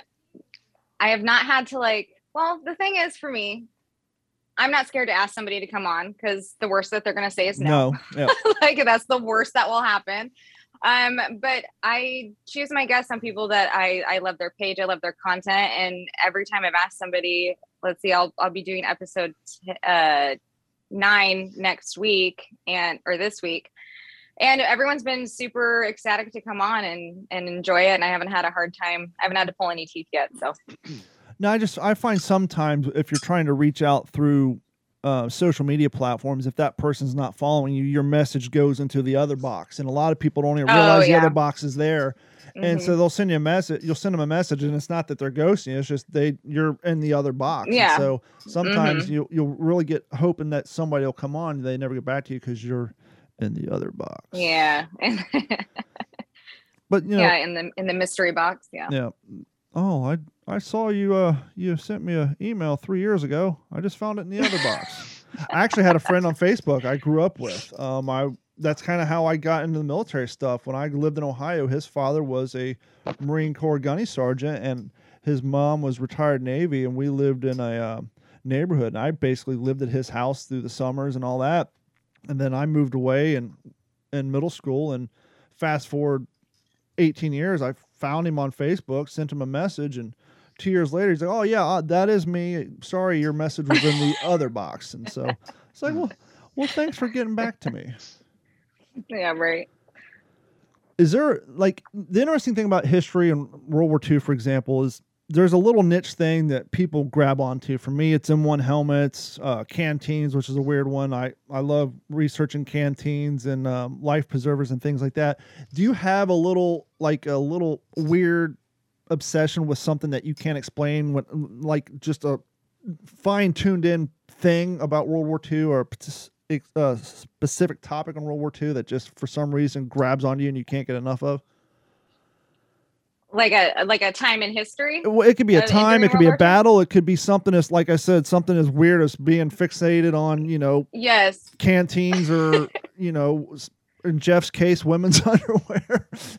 I have not had to like. Well, the thing is, for me, I'm not scared to ask somebody to come on because the worst that they're going to say is no. no. Yeah. [LAUGHS] like that's the worst that will happen. Um, but I choose my guests on people that I, I love their page, I love their content. And every time I've asked somebody, let's see, I'll, I'll be doing episode uh, nine next week and, or this week. And everyone's been super ecstatic to come on and, and enjoy it. And I haven't had a hard time. I haven't had to pull any teeth yet. So. No, I just I find sometimes if you're trying to reach out through uh, social media platforms, if that person's not following you, your message goes into the other box, and a lot of people don't even oh, realize oh, yeah. the other box is there. Mm-hmm. And so mm-hmm. they'll send you a message. You'll send them a message, and it's not that they're ghosting. It's just they you're in the other box. Yeah. And so sometimes mm-hmm. you you'll really get hoping that somebody will come on. They never get back to you because you're in the other box. Yeah. [LAUGHS] but you know. Yeah, in the in the mystery box. Yeah. Yeah. Oh, I I saw you. Uh, you sent me an email three years ago. I just found it in the other box. I actually had a friend on Facebook I grew up with. Um, I that's kind of how I got into the military stuff. When I lived in Ohio, his father was a Marine Corps gunny sergeant, and his mom was retired Navy, and we lived in a uh, neighborhood. And I basically lived at his house through the summers and all that. And then I moved away and in middle school, and fast forward 18 years, I found him on Facebook, sent him a message, and two years later, he's like, "Oh yeah, uh, that is me. Sorry, your message was in the [LAUGHS] other box." And so it's like, "Well, well, thanks for getting back to me." Yeah, right. Is there like the interesting thing about history and World War II, for example, is there's a little niche thing that people grab onto. For me, it's M1 helmets, uh, canteens, which is a weird one. I, I love researching canteens and um, life preservers and things like that. Do you have a little, like a little weird obsession with something that you can't explain, what, like just a fine tuned in thing about World War II or a specific topic on World War II that just for some reason grabs on you and you can't get enough of? Like a like a time in history. Well, it could be a time, it could be a battle, it could be something as like I said, something as weird as being fixated on you know yes canteens or [LAUGHS] you know in Jeff's case, women's [LAUGHS] underwear. [LAUGHS]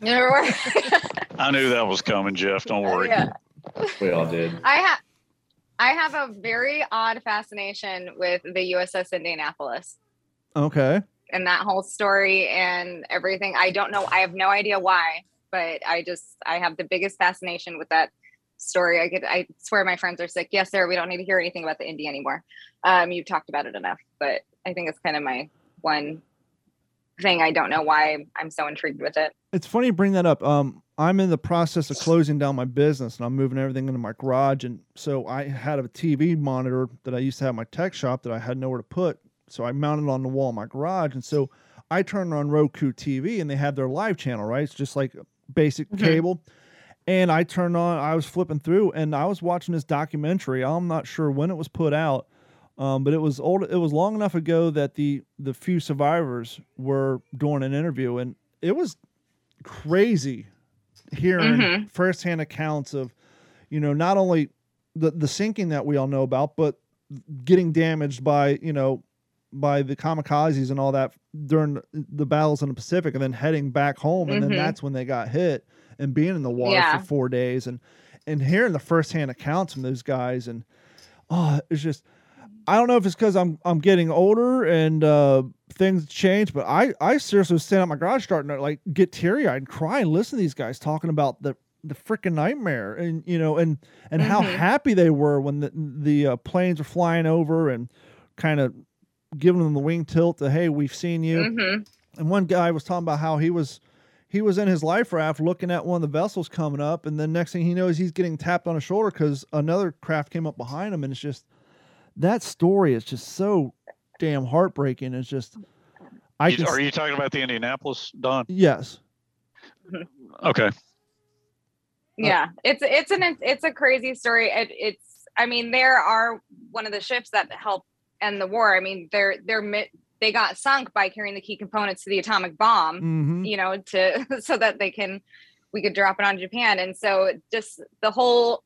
I knew that was coming, Jeff. Don't oh, worry. Yeah. We all did. I have I have a very odd fascination with the USS Indianapolis. Okay. And that whole story and everything. I don't know. I have no idea why, but I just I have the biggest fascination with that story. I could I swear my friends are sick. Yes, sir. We don't need to hear anything about the indie anymore. Um, you've talked about it enough, but I think it's kind of my one thing. I don't know why I'm so intrigued with it. It's funny you bring that up. Um, I'm in the process of closing down my business and I'm moving everything into my garage. And so I had a TV monitor that I used to have my tech shop that I had nowhere to put. So I mounted on the wall in my garage. And so I turned on Roku TV and they have their live channel, right? It's just like basic mm-hmm. cable. And I turned on, I was flipping through and I was watching this documentary. I'm not sure when it was put out, um, but it was old. It was long enough ago that the the few survivors were doing an interview, and it was crazy hearing mm-hmm. firsthand accounts of, you know, not only the the sinking that we all know about, but getting damaged by you know by the kamikazes and all that during the battles in the Pacific, and then heading back home, and mm-hmm. then that's when they got hit and being in the water yeah. for four days, and and hearing the firsthand accounts from those guys, and oh, it's just. I don't know if it's because I'm I'm getting older and uh, things change, but I I seriously was standing at my garage starting to like get teary eyed and cry and listen to these guys talking about the the freaking nightmare and you know and and mm-hmm. how happy they were when the the uh, planes were flying over and kind of giving them the wing tilt to hey we've seen you mm-hmm. and one guy was talking about how he was he was in his life raft looking at one of the vessels coming up and then next thing he knows he's getting tapped on the shoulder because another craft came up behind him and it's just that story is just so damn heartbreaking. It's just, I can, are you talking about the Indianapolis Don? Yes. Okay. Yeah, it's it's an it's a crazy story. It, it's I mean there are one of the ships that helped end the war. I mean they're they're they got sunk by carrying the key components to the atomic bomb. Mm-hmm. You know to [LAUGHS] so that they can we could drop it on Japan. And so just the whole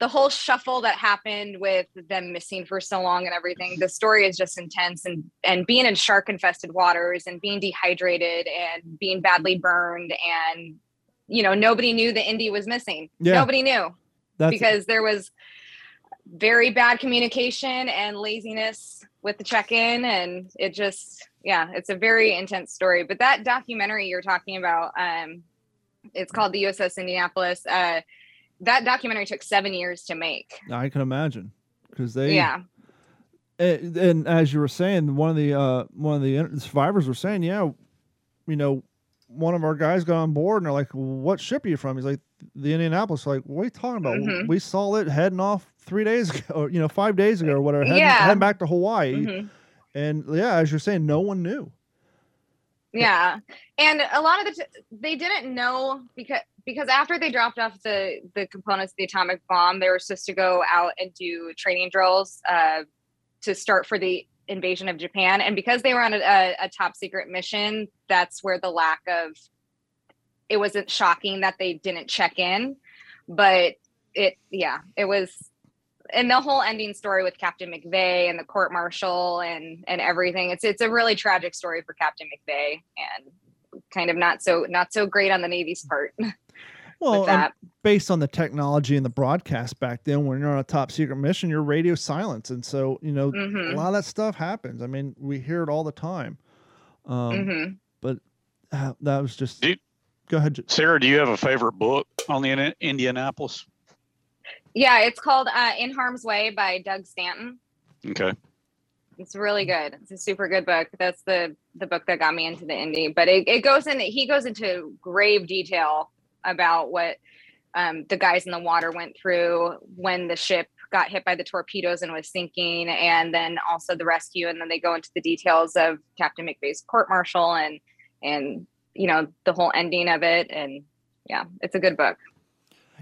the whole shuffle that happened with them missing for so long and everything the story is just intense and and being in shark infested waters and being dehydrated and being badly burned and you know nobody knew the indy was missing yeah. nobody knew That's because there was very bad communication and laziness with the check-in and it just yeah it's a very intense story but that documentary you're talking about um it's called the uss indianapolis uh that documentary took seven years to make. I can imagine because they yeah. And, and, as you were saying, one of the uh, one of the survivors were saying, yeah, you know, one of our guys got on board and they're like, "What ship are you from?" He's like, "The Indianapolis." Like, what are you talking about? Mm-hmm. We saw it heading off three days ago, or you know, five days ago, or whatever. Heading, yeah. heading back to Hawaii, mm-hmm. and yeah, as you're saying, no one knew. Yeah, and a lot of the t- they didn't know because because after they dropped off the the components of the atomic bomb, they were supposed to go out and do training drills uh, to start for the invasion of Japan. And because they were on a, a, a top secret mission, that's where the lack of it wasn't shocking that they didn't check in, but it yeah, it was and the whole ending story with Captain McVay and the court martial and and everything. It's it's a really tragic story for Captain McVay and kind of not so not so great on the Navy's part. [LAUGHS] Well, based on the technology and the broadcast back then, when you're on a top secret mission, you're radio silence, and so you know mm-hmm. a lot of that stuff happens. I mean, we hear it all the time. Um, mm-hmm. But uh, that was just. You, go ahead, Sarah. Do you have a favorite book on the Indianapolis? Yeah, it's called uh, "In Harm's Way" by Doug Stanton. Okay. It's really good. It's a super good book. That's the the book that got me into the Indy. But it, it goes in. He goes into grave detail about what um, the guys in the water went through when the ship got hit by the torpedoes and was sinking, and then also the rescue. And then they go into the details of Captain McVay's court martial and and you know the whole ending of it. And yeah, it's a good book.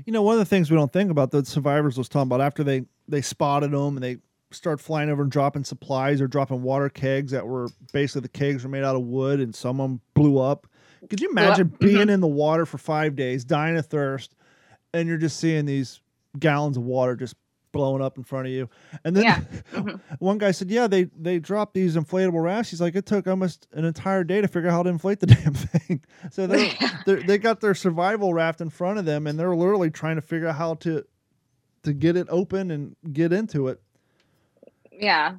You know, one of the things we don't think about the survivors was talking about after they they spotted them and they start flying over and dropping supplies or dropping water kegs that were basically the kegs were made out of wood and some of them blew up could you imagine being mm-hmm. in the water for five days, dying of thirst, and you're just seeing these gallons of water just blowing up in front of you? And then yeah. [LAUGHS] mm-hmm. one guy said, "Yeah, they they dropped these inflatable rafts." He's like, "It took almost an entire day to figure out how to inflate the [LAUGHS] damn thing." [LAUGHS] So they they got their survival raft in front of them, and they're literally trying to figure out how to to get it open and get into it. Yeah,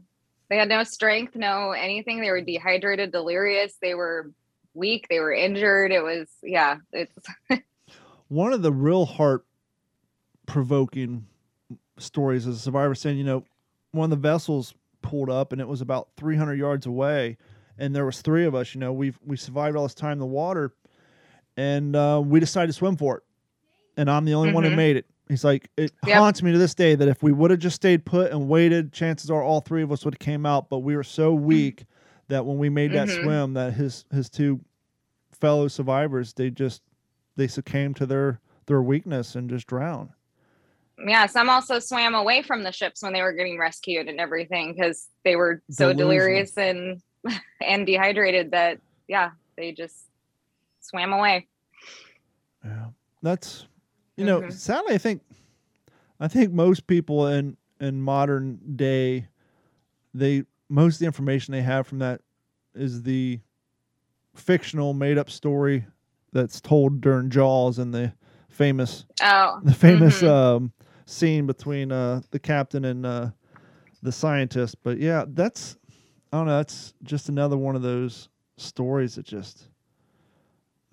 they had no strength, no anything. They were dehydrated, delirious. They were weak. They were injured. It was, yeah, it's one of the real heart provoking stories as a survivor saying, you know, one of the vessels pulled up and it was about 300 yards away and there was three of us, you know, we've, we survived all this time in the water and uh, we decided to swim for it. And I'm the only one who made it. He's like, it Yep. haunts me to this day that if we would have just stayed put and waited, chances are all three of us would have came out. But we were so weak that when we made that Mhm. swim, that his his two fellow survivors, they just they succumbed to their their weakness and just drowned. Yeah, some also swam away from the ships when they were getting rescued and everything because they were so Delusional. delirious and [LAUGHS] and dehydrated that yeah, they just swam away. Yeah, that's you know, Mhm. sadly, I think I think most people in in modern day, they most of the information they have from that is the fictional made up story that's told during Jaws and the famous Oh, the famous Mhm. um, scene between uh, the captain and uh, the scientist. But yeah, that's I don't know. That's just another one of those stories that just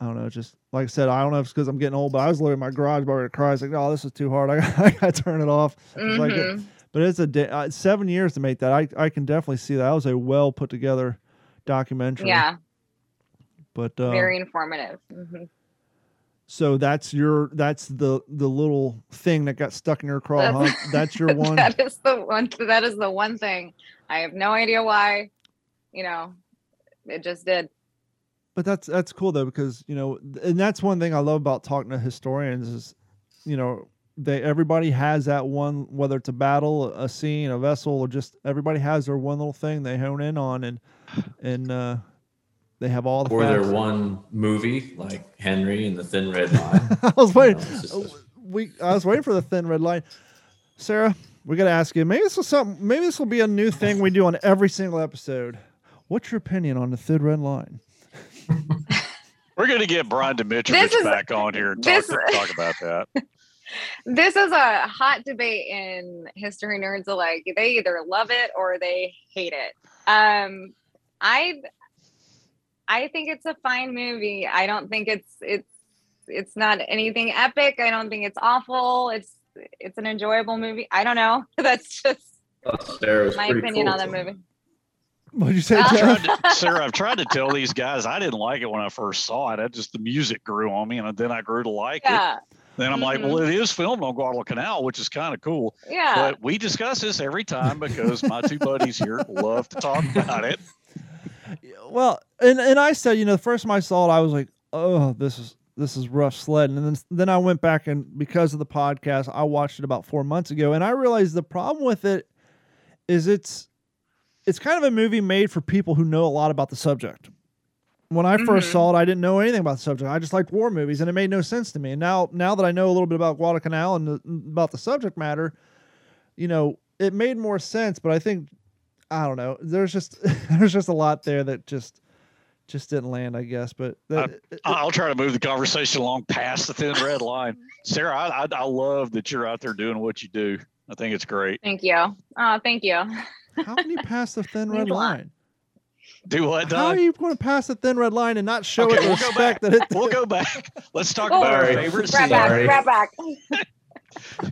I don't know. Just like I said, I don't know if it's because I'm getting old, but I was literally in my garage bar to cry. I was like, "Oh, this is too hard. [LAUGHS] I got, I got to turn it off." It's like mhm. but it's a day, uh, seven years to make that. I I can definitely see that. That was a well put together documentary. yeah, But uh, very informative. Mhm. So that's your that's the the little thing that got stuck in your craw. Huh? That's- That's your [LAUGHS] one. that is the one. That is the one thing. I have no idea why. You know, it just did. But that's that's cool though because you know, and that's one thing I love about talking to historians is, you know, they everybody has that one whether it's a battle, a scene, a vessel, or just everybody has their one little thing they hone in on and and uh, they have all the. Or their one movie like Henry and the Thin Red [LAUGHS] Line. I was You waiting. know, a- we I was waiting for the thin red line. Sarah, we got to ask you. Maybe this is something. Maybe this will be a new thing we do on every single episode. What's your opinion on the thin red line? [LAUGHS] We're going to get Brian Dimitrovich is- back on here and talk, this- talk about that. [LAUGHS] This is a hot debate in history nerds alike. They either love it or they hate it. Um, I I think it's a fine movie. I don't think it's it's it's not anything epic. I don't think it's awful. It's it's an enjoyable movie. I don't know. [LAUGHS] That's just Sarah my opinion cool on the to me. movie. What did you say, Uh, I've Jeff? tried to, Sarah, I've tried to tell these guys I didn't like it when I first saw it. I just the music grew on me, and then I grew to like it. Then I'm like, Mhm. well, it is filmed on Guadalcanal, which is kind of cool. Yeah. But we discuss this every time because my two buddies here love to talk about it. [LAUGHS] [LAUGHS] Well, and and I said, you know, the first time I saw it, I was like, oh, this is this is rough sledding. And then then I went back and because of the podcast, I watched it about four months ago, and I realized the problem with it is it's it's kind of a movie made for people who know a lot about the subject. When I first Mhm. saw it, I didn't know anything about the subject. I just liked war movies, and it made no sense to me. And now, now that I know a little bit about Guadalcanal and the, about the subject matter, you know, it made more sense. But I think I don't know. There's just [LAUGHS] there's just a lot there that just just didn't land, I guess. But that, it- I'll try to move the conversation along past the thin red line. Sarah, I, I, I love that you're out there doing what you do. I think it's great. Thank you. Oh, thank you. [LAUGHS] how can you pass the thin red line? Do what, How are you going to pass the thin red line and not show Okay, it we'll go respect back. that it? We'll go [LAUGHS] back. Let's talk Oh, about our Sorry. favorite Right back. Sorry. Right back.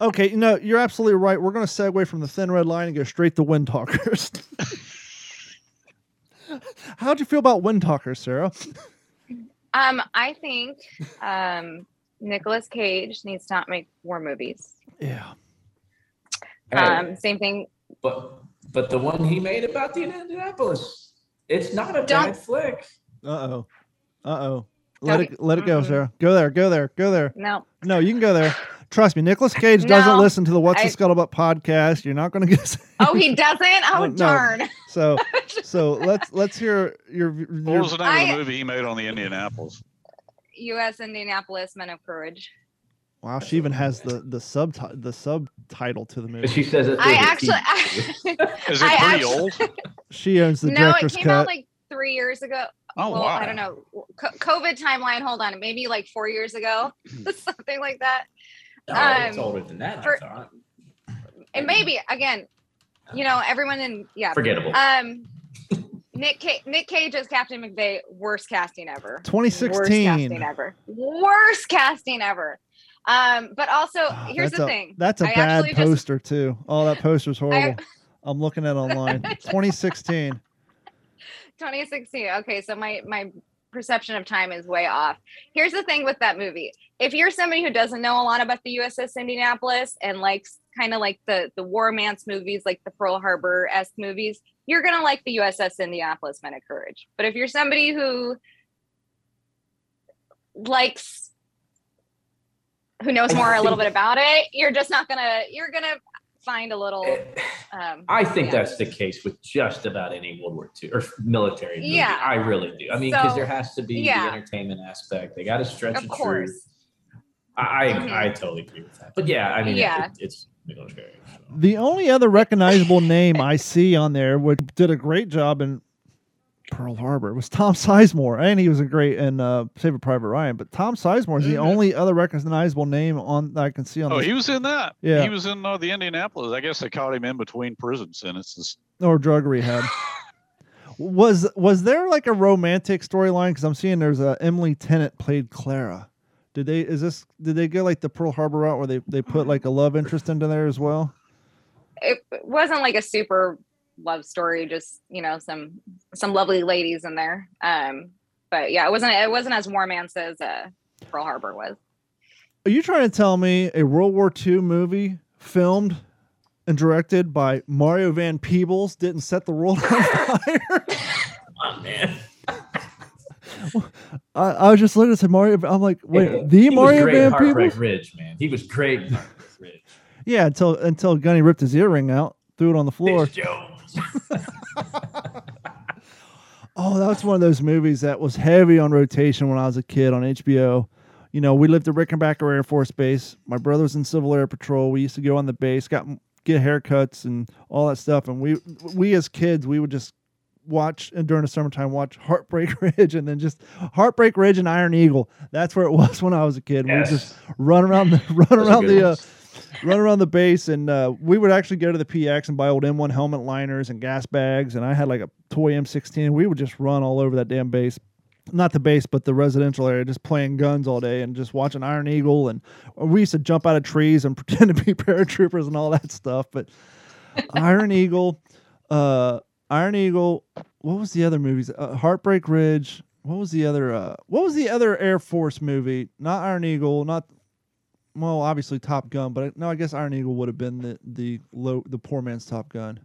Okay, you know you're absolutely right. We're going to segue from the thin red line and go straight to wind talkers. [LAUGHS] How'd you feel about wind talkers, Sarah? Um, I think um Nicolas Cage needs to not make war movies. Yeah. Hey, Um, same thing. but but the one he made about the Indianapolis, it's not a Don't- bad flick. Uh oh. Uh oh. Let Okay. it let it go. Sarah. Go there. Go there. Go there. No, No, you can go there. Trust me, Nicolas Cage [LAUGHS] doesn't listen to the What's I- the Scuttlebutt podcast. You're not going [LAUGHS] to get. oh, he doesn't. Oh, no. darn. So, [LAUGHS] so let's let's hear your. your What was the name of the movie he made on the Indianapolis? U.S. Indianapolis Men of Courage. wow, she even has the the subtitle the subtitle to the movie. she says it's I a actually, TV. Is it I pretty actually- old? She owns the no, it came cut. out like three years ago. Oh well, wow! I don't know. COVID timeline. Hold on, maybe like four years ago, [CLEARS THROAT] something like that. No, it's Um, older than that. for- I thought. And maybe again, you know, everyone in yeah. Forgettable. Um, Nick Ca- Nick Cage as Captain McVay, worst casting ever. 2016, Worst 2016. casting ever. Worst casting ever. Um, but also Ah, here's the a, thing. That's a I bad actually just- poster too. Oh, that poster's I, horrible. [LAUGHS] I'm looking at it online. 2016. [LAUGHS] 2016. Okay, so my my perception of time is way off. Here's the thing with that movie. If you're somebody who doesn't know a lot about the USS Indianapolis and likes kind of like the the war romance movies, like the Pearl Harbor esque movies, you're gonna like the USS Indianapolis Men of Courage. But if you're somebody who likes who knows more a little bit [LAUGHS] about it, you're just not gonna you're gonna find a little um I think yeah. that's the case with just about any World War II or military movie. Yeah. I really do. I mean, because So, there has to be yeah. the entertainment aspect. They got to stretch of it course. true. I I, Mhm. I totally agree with that. But yeah, I mean, Yeah. it, it's military. so. The only other recognizable name I see on there, which did a great job in Pearl Harbor, was Tom Sizemore, and he was a great in uh, Saving Private Ryan. But Tom Sizemore is the Mhm. only other recognizable name on that I can see on. Oh, this, he was in that. Yeah. He was in uh, the Indianapolis. I guess they caught him in between prison sentences. or drug rehab. [LAUGHS] was was there like a romantic storyline? Because I'm seeing there's a Emily Tennant played Clara. Did they is this did they go like the Pearl Harbor route where they they put like a love interest into there as well? it wasn't like a super love story just you know some some lovely ladies in there um but yeah it wasn't it wasn't as romance as uh pearl harbor was Are you trying to tell me a World War II movie filmed and directed by Mario Van Peebles didn't set the world on [LAUGHS] fire? Come on, man. [LAUGHS] I, I was just looking at Mario. I'm like, wait, He the Mario great Van Peebles? Ridge, man. He was great [LAUGHS] Ridge. Yeah, until until Gunny ripped his earring out, threw it on the floor. [LAUGHS] Oh, that's one of those movies that was heavy on rotation when I was a kid on HBO. You know, we lived at Rickenbacker Air Force Base. My brother was in Civil Air Patrol. We used to go on the base, got get haircuts and all that stuff. And we we as kids, we would just watch and during the summertime watch Heartbreak [LAUGHS] Ridge and then just Heartbreak Ridge and Iron Eagle. That's where it was when I was a kid. We just run around the [LAUGHS] run around the uh, run around the base and uh, we would actually go to the PX and buy old M1 helmet liners and gas bags and I had like a toy M16 we would just run all over that damn base not the base but the residential area just playing guns all day and just watching Iron Eagle and we used to jump out of trees and [LAUGHS] pretend to be paratroopers and all that stuff but Iron Eagle uh Iron Eagle what was the other movies uh, Heartbreak Ridge what was the other uh what was the other Air Force movie not Iron Eagle not well, obviously Top Gun, but no, I guess Iron Eagle would have been the the low the poor man's Top Gun.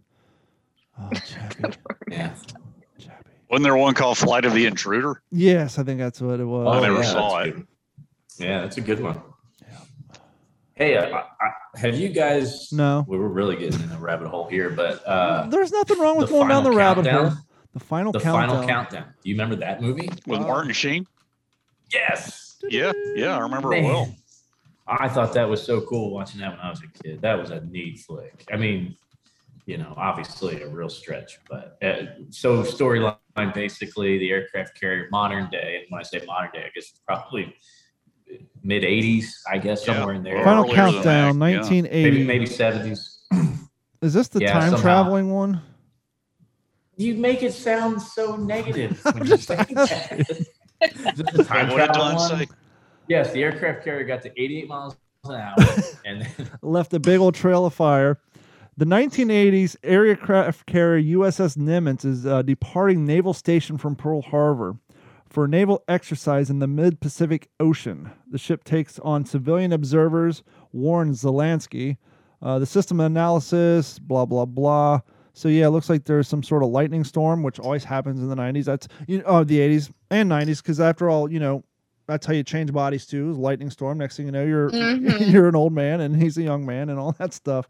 Oh, [LAUGHS] Chappie, Yeah. Chappie. Wasn't there one called Flight of the Intruder? Yes, I think that's what it was. I never Oh, yeah, saw it. good. Yeah, that's a good one. Hey, uh, I, I, have you guys? No. we were really getting in a rabbit hole here, but uh, There's nothing wrong with going down the Final rabbit hole. The final the countdown. final countdown. Do you remember that movie? With Oh. Martin Sheen? Yes. Yeah, yeah, I remember it well. I thought that was so cool watching that when I was a kid. That was a neat flick. I mean, you know, obviously a real stretch, but uh, so storyline basically the aircraft carrier modern day, and when I say modern day, I guess it's probably mid '80s, I guess Yeah. somewhere in there. Final Earlier countdown, that, yeah. 1980. maybe maybe '70s. [CLEARS THROAT] Is this the Yeah, time somehow. traveling one? You make it sound so negative [LAUGHS] when you say that. Is it the time What did travel one? say? Yes, the aircraft carrier got to 88 miles an hour, [LAUGHS] and then Left a big old trail of fire. The 1980s aircraft carrier USS Nimitz is uh, departing naval station from Pearl Harbor for a naval exercise in the mid Pacific Ocean. The ship takes on civilian observers, Warren Lasky. Uh, the system analysis, blah, blah, blah. So, yeah, it looks like there's some sort of lightning storm, which always happens in the 90s. That's, you know, oh, the 80s and 90s, because after all, you know, that's how you change bodies too, lightning storm. Next thing you know, you're [LAUGHS] Mhm. you're an old man and he's a young man and all that stuff.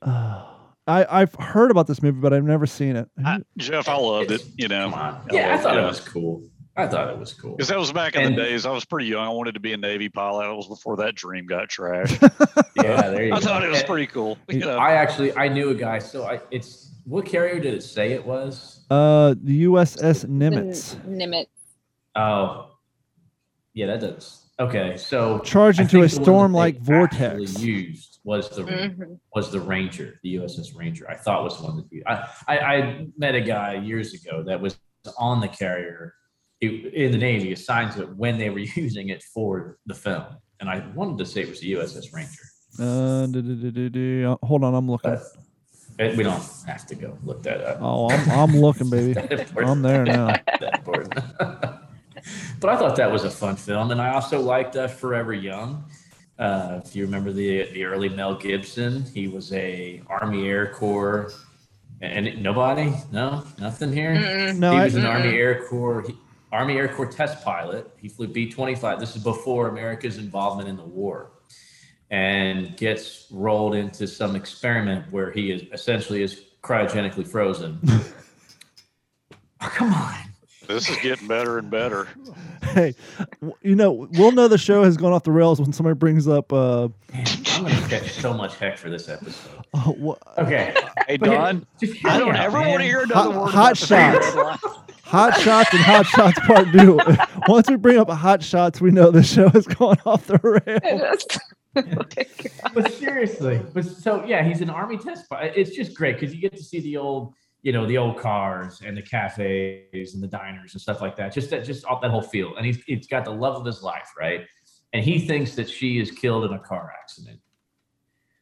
Uh, [SIGHS] I I've heard about this movie, but I've never seen it. I, Jeff, I loved it. You know, come. Yeah, I loved thought it. it was cool. I thought it was cool. Because that was back in And- the days. I was pretty young. I wanted to be a Navy pilot. That was before that dream got trashed. [LAUGHS] Yeah, there you I go. thought it was And pretty cool. You know, I actually I knew a guy. So I it's what carrier did it say it was? Uh, the USS Nimitz Nimitz. Oh, yeah, that does. Okay, so charge into a think the one that storm-like vortex. Used was the Mhm. was the Ranger, the USS Ranger. I thought was the one that you. I, I I met a guy years ago that was on the carrier it- in the Navy, assigned to it when they were [LAUGHS] using it for the film, and I wanted to say it was the USS Ranger. Uh, du- du. Uh, hold on, I'm looking. But eh, we don't have to go look that up. Oh, I'm I'm looking, baby. [LAUGHS] I'm there now. [LAUGHS] That important. but I thought that was a fun film, and I also liked uh, Forever Young. Uh, if you remember the the early Mel Gibson, he was a Army Air Corps, and nobody, no, nothing here. Mm-mm. No, he I- was an Army Mm-mm. Air Corps he, Army Air Corps test pilot. He flew B twenty five. This is before America's involvement in the war, and gets rolled into some experiment where he is essentially is cryogenically frozen. [LAUGHS] oh, come on. This is getting better and better. [LAUGHS] Hey, you know, we'll know the show has gone off the rails when somebody brings up. Uh, Man, I'm gonna catch so much heck for this episode. oh, [LAUGHS] wha- Okay, Hey, But here- Don, just hear I don't out, ever want to hear another Hot- word hot about the shots. hot shots and hot shots part two. [LAUGHS] Once we bring up hot shots, we know the show has gone off the rails. [LAUGHS] but seriously, but so yeah, he's an army test pilot. It's just great because you get to see the old, you know, the old cars and the cafes and the diners and stuff like that. Just that, just all that whole feel. And he's it's got the love of his life, right? And he thinks that she is killed in a car accident.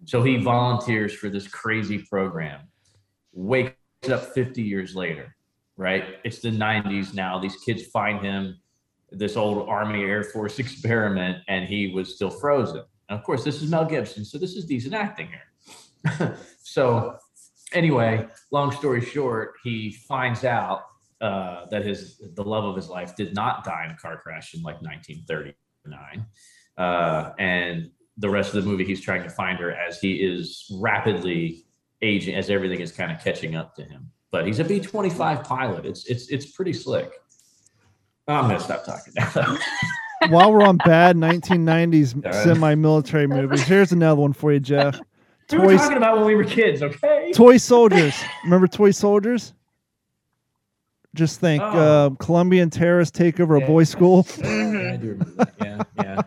So he volunteers for this crazy program. Wakes up 50 years later, right? It's the 90s now. These kids find him this old Army Air Force [LAUGHS] experiment, and he was still frozen. And of course, this is Mel Gibson, so this is decent acting here. [LAUGHS] so, anyway, long story short, he finds out uh, that his the love of his life did not die in a car crash in like 1939, uh, and the rest of the movie, he's trying to find her as he is rapidly aging, as everything is kind of catching up to him. But he's a B 25 pilot. It's it's it's pretty slick. I'm gonna stop talking now. While we're on bad 1990s [LAUGHS] semi-military movies, here's another one for you, Jeff. We were talking about when we were kids, okay? toy soldiers. Remember toy soldiers? Just think, Oh. uh, Colombian terrorists take over a Yeah. boys' school. [LAUGHS] Yeah, I do remember that. Yeah, yeah.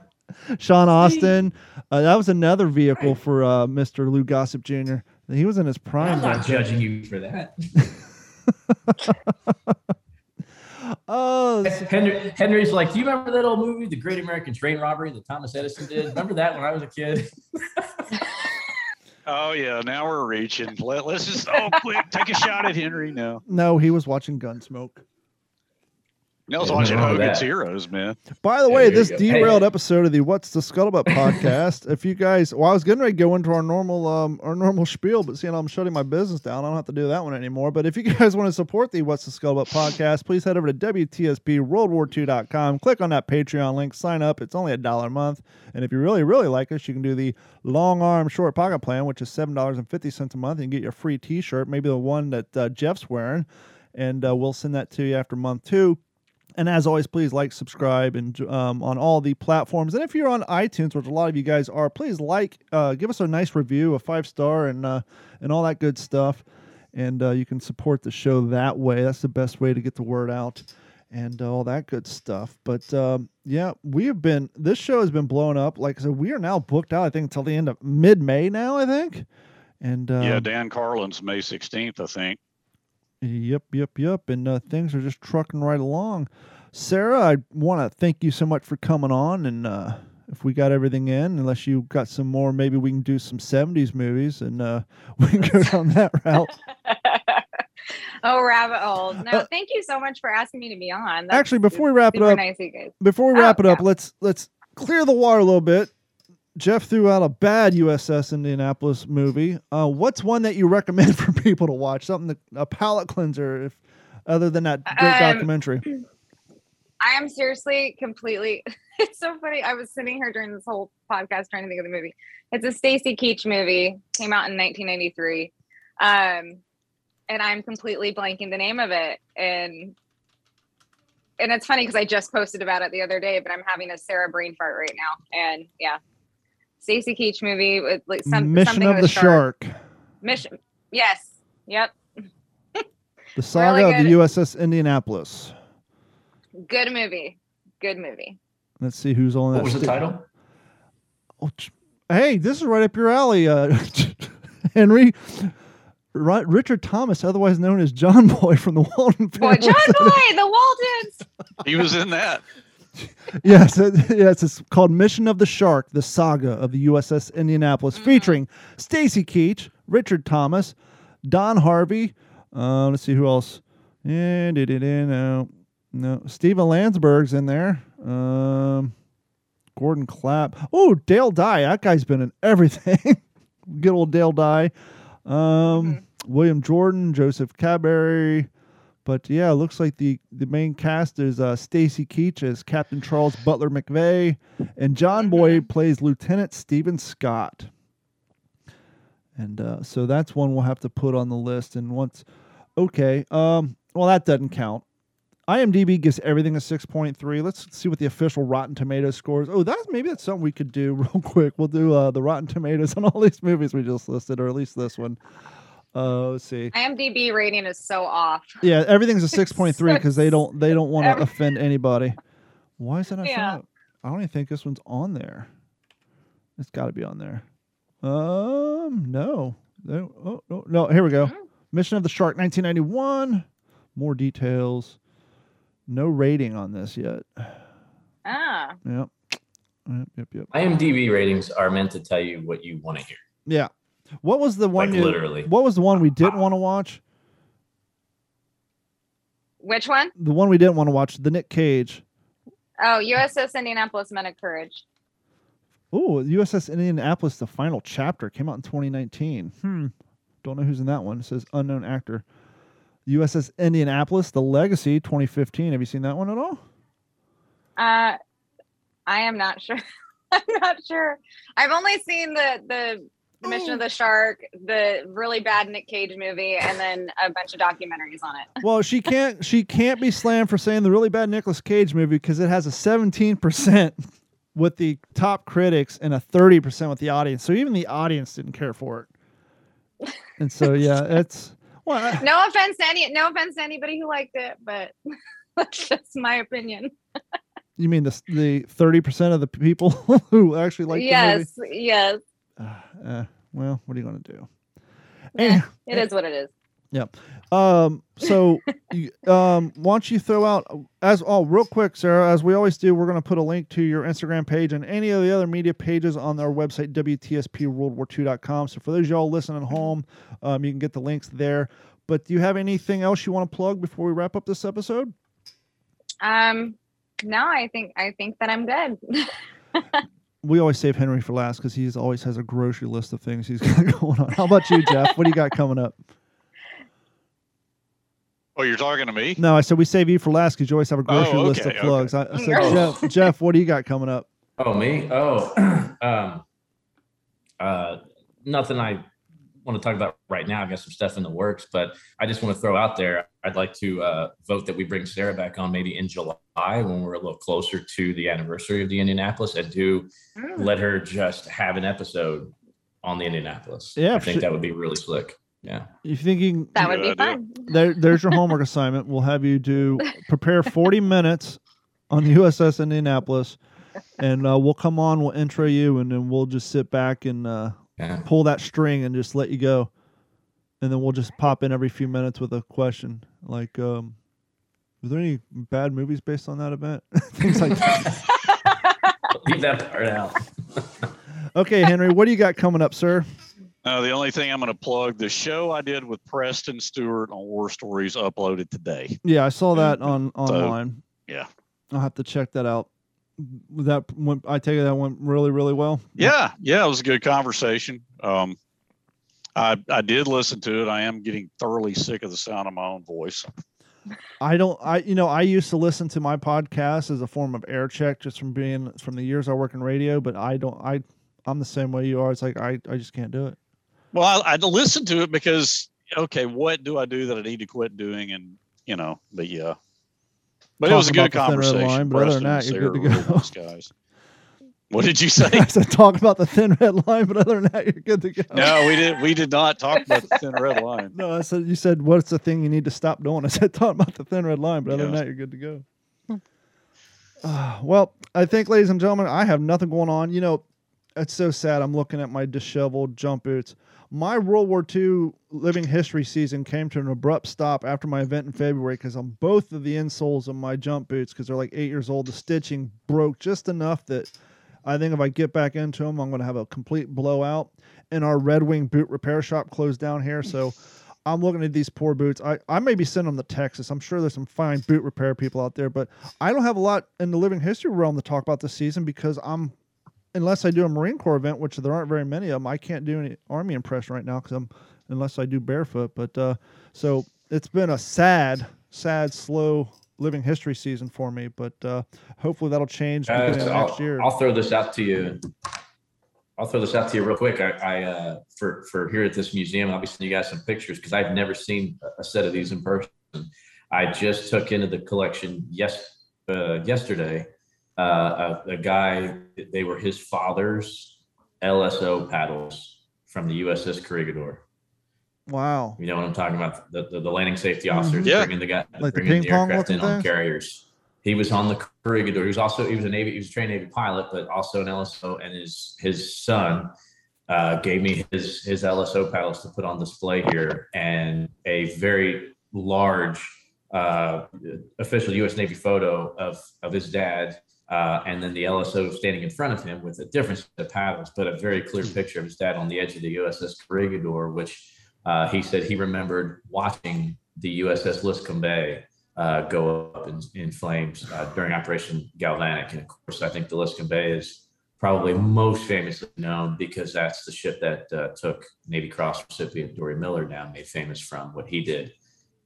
[LAUGHS] Sean Astin. Uh, that was another vehicle for uh, Mr. Lou Gossett Jr. He was in his prime. I'm not judging you for that. [LAUGHS] Oh, Henry, Henry's like, do you remember that old movie, The Great American Train Robbery, that Thomas Edison did? Remember that when I was a kid? Oh yeah, now we're reaching. Let, let's just oh quick take a shot at Henry now. no, he was watching Gunsmoke. Nell's Yeah, watching nothing wrong with Hogan's. Heroes, man. By the Yeah, way, there this derailed hey. episode of the What's the Scuttlebutt [LAUGHS] podcast. if you guys, well, I was getting ready to go into our normal, um, our normal spiel, but seeing I'm shutting my business down, I don't have to do that one anymore. But if you [LAUGHS] guys want to support the What's the Scuttlebutt podcast, please head over to WTSBWorldWar2.com, Click on that Patreon link, sign up. It's only a dollar a month. And if you really, really like us, you can do the long arm short pocket plan, which is seven dollars and fifty cents a month, and get your free T-shirt, maybe the one that uh, Jeff's wearing, and uh, we'll send that to you after month two. And as always, please like, subscribe, and um, on all the platforms. And if you're on iTunes, which a lot of you guys are, please like, uh, give us a nice review, a five star, and uh, and all that good stuff. And uh, you can support the show that way. That's the best way to get the word out, and uh, all that good stuff. But um, yeah, we have been. This show has been blown up. Like I said, we are now booked out. I think until the end of mid May now. I think. And uh, yeah, Dan Carlin's May 16th, I think. Yep, yep, yep. And uh, things are just trucking right along. Sarah, I want to thank you so much for coming on. And uh, if we got everything in, unless you got some more, maybe we can do some 70s movies and uh, [LAUGHS] we can go down that [LAUGHS] route. oh, rabbit hole. No, Uh, thank you so much for asking me to be on. That's Actually, before we wrap it up, nice of you guys. before we Oh, wrap it up, yeah. let's let's clear the water a little bit. Jeff threw out a bad USS Indianapolis movie. Uh, what's one that you recommend [LAUGHS] for people to watch? Something that, a palate cleanser, if other than that great Um, documentary. [CLEARS THROAT] I am seriously completely. [LAUGHS] It's so funny. I was sitting here during this whole podcast trying to think of the movie. It's a Stacy Keach movie. Came out in 1993, um, and I'm completely blanking the name of it. And and it's funny because I just posted about it the other day, but I'm having a Sarah brain fart right now. And yeah, Stacy Keach movie with like some Mission something of with the shark. Shark. Mission. Yes. Yep. [LAUGHS] The saga of the. USS Indianapolis. Good movie. Good movie. Let's see who's on that. What was the title? Oh, hey, this is right up your alley, uh, [LAUGHS] Henry. Ri- Richard Thomas, otherwise known as John Boy from the Walton Boy. John Boy, the [LAUGHS] Waltons. He was in that. [LAUGHS] yes, it- yes, it's called Mission of the Shark: The Saga of the USS Indianapolis, Mhm. featuring Stacy Keach, Richard Thomas, Don Harvey. Uh, let's see who else. And no. No, Steven Landesberg's in there. Um, Gordon Clapp. Oh, Dale Dye. That guy's been in everything. [LAUGHS] Good old Dale Dye. Um, William Jordan, Joseph Cadbury. But yeah, it looks like the, the main cast is uh, Stacy Keach as Captain Charles Butler McVay, and John Boy plays Lieutenant Stephen Scott. And uh, so that's one we'll have to put on the list. And once, okay, um, well that doesn't count. IMDb gives everything a six point three. Let's see what the official Rotten Tomatoes scores. Oh, that's maybe that's something we could do [LAUGHS] real quick. We'll do uh, the Rotten Tomatoes on all these movies we just listed, or at least this one. Uh, let's see. IMDb rating is so off. Yeah, everything's a [LAUGHS] six point three because they don't they don't want to every- offend anybody. Why is that not showing Yeah. up? I don't even think this one's on there. It's got to be on there. Um, no. No, oh, no, no. Here we go. Mm. Mission of the Shark, 1991. More details. No rating on this yet. Ah, Yep. Yep. Yep. Yep. IMDb ratings are meant to tell you what you want to hear. Yeah. What was the one? Like you, literally. What was the one we didn't want to watch? which one? The one we didn't want to watch. The Nick Cage. Oh, USS Indianapolis Men of Courage. Oh, USS Indianapolis, the final chapter came out in 2019. Hmm. Don't know who's in that one. It says unknown actor. USS Indianapolis, The Legacy, 2015. Have you seen that one at all? Uh, I am not [LAUGHS] sure. I'm not sure. I've only seen the the, the Mission of the oh. Shark, the really bad Nick Cage movie, and then a bunch of documentaries on it. [LAUGHS] Well, she can't. She can't be slammed for saying the really bad Nicolas Cage movie because it has a 17 percent with the top critics and a 30 percent with the audience. So even the audience didn't care for it. And so yeah, [LAUGHS] it's well. I- No offense to any, no offense to anybody who liked it, but [LAUGHS] that's just my opinion. You mean the the 30 percent of the people who actually like the movie? yes, yes, Uh, well, what are you going to do? Eh, Eh, it is what it is. Um, so, [LAUGHS] you, um, why don't you throw out as oh, real quick, Sarah, as we always do, we're going to put a link to your Instagram page and any of the other media pages on our website, WTSPWorldWar2.com. So, for those of y'all listening at home, um, you can get the links there. But do you have anything else you want to plug before we wrap up this episode? Um, no, I think I think that I'm good. [LAUGHS] We always save Henry for last because he always has a grocery list of things he's [LAUGHS] got going on. How about you, Jeff? What do you got coming up? Oh, you're talking to me? No, I said we save you for last because you always have a grocery Oh, list okay, of okay. plugs. I, I said, Oh. Jeff, Jeff, what do you got coming up? Oh, me? Oh, [CLEARS THROAT] um, uh, nothing I want to talk about right now. I've got some stuff in the works, but I just want to throw out there. I'd like to uh, vote that we bring Sarah back on maybe in July when we're a little closer to the anniversary of the Indianapolis and do Mm. let her just have an episode on the Indianapolis. Yeah, I think sure. that would be really slick. Yeah. You think you That would be fun. there, there's your homework assignment. We'll have you do prepare 40 minutes on the USS Indianapolis, and uh, we'll come on. We'll intro you, and then we'll just sit back and uh, Yeah. pull that string and just let you go, and then we'll just pop in every few minutes with a question like, um, "Was there any bad movies based on that event?" [LAUGHS] Things like that. [LAUGHS] Leave that part out. [LAUGHS] Okay, Henry, what do you got coming up, sir? Uh, the only thing I'm going to plug the show I did with Preston Stewart on War Stories uploaded today. Yeah, I saw that on online. yeah. I'll have to check that out. That went, I take it that went really, really well. Yeah, yeah, it was a good conversation. Um, I I did listen to it. I am getting thoroughly sick of the sound of my own voice. I don't. I you know I used to listen to my podcast as a form of air check just from being from the years I work in radio, but I don't. I I'm the same way you are. It's like I I just can't do it. Well, I, I listened to it because okay, what do I do that I need to quit doing? And you know, but yeah, but it was a good about the Thin Red conversation. Line, but other than that, you're good to go. guys. What did you say? [LAUGHS] I said talk about the thin red line, but other than that, you're good to go. no, we did. We did not talk about the thin red line. No, I said you said what's the thing you need to stop doing? I said talk about the thin red line, but other than that, you're good to go. Ah, [SIGHS] well, I think, ladies and gentlemen, I have nothing going on. You know, it's so sad. I'm looking at my disheveled jump boots. My World War II living history season came to an abrupt stop after my event in February because on both of the insoles of my jump boots, because they're like eight years old, the stitching broke just enough that I think if I get back into them, I'm going to have a complete blowout. And our Red Wing boot repair shop closed down here, so I'm looking at these poor boots. I, I may be sending them to Texas. I'm sure there's some fine boot repair people out there, but I don't have a lot in the living history realm to talk about this season because I'm, unless I do a Marine Corps event, which there aren't very many of them, I can't do any Army impression right now because I'm, unless I do barefoot. But uh, so it's been a sad, sad, slow living history season for me, but uh, hopefully that'll change beginning of I'll, next year. I'll throw this out to you. I'll throw this out to you real quick. I, I uh, for for here at this museum, I'll be sending you guys some pictures because I've never seen a set of these in person. I just took into the collection yes uh, yesterday. Uh, a, a guy, they were his father's LSO paddles from the USS Corregidor. wow. You know what I'm talking about? The the, the landing safety officers Yeah. bringing the guy Mm-hmm. Like the bringing ping pong aircraft in looking on carriers. He was on the Corregidor. He was also he was a Navy. He was a trained Navy pilot, but also an LSO. And his his son uh, gave me his his LSO paddles to put on display here, and a very large uh, official U.S. Navy photo of of his dad. Uh, and then the LSO standing in front of him with a different set of paddles, but a very clear picture of his dad on the edge of the USS Corregidor, which uh, he said he remembered watching the USS Liscome Bay uh, go up in, in flames uh, during Operation Galvanic. And of course, I think the Liscome Bay is probably most famously known because that's the ship that uh, took Navy Cross recipient Dorie Miller down, made famous from what he did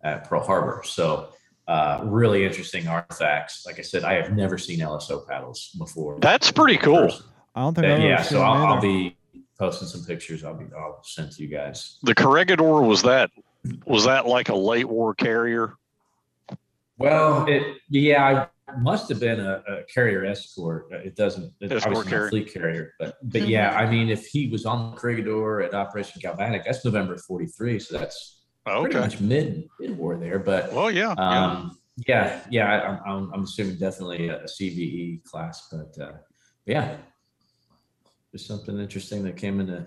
at Pearl Harbor. So, uh, really interesting artifacts. Like I said, I have never seen LSO paddles before. That's pretty cool. I don't think But I've yeah, so I'll, I'll be posting some pictures. I'll be I'll send to you guys. The Corregidor was that was that like a late war carrier? Well, it yeah, I must have been a, a carrier escort. Uh, It doesn't it's Escort obviously carrier. a fleet carrier, but but yeah, I mean, if he was on the Corregidor at Operation Galvanic, that's November '43, so that's pretty Okay. much mid mid war there. But Well, yeah. yeah. um, yeah, yeah, I, I'm- I'm I'm assuming definitely a, CVE class, but uh, yeah, just something interesting that came into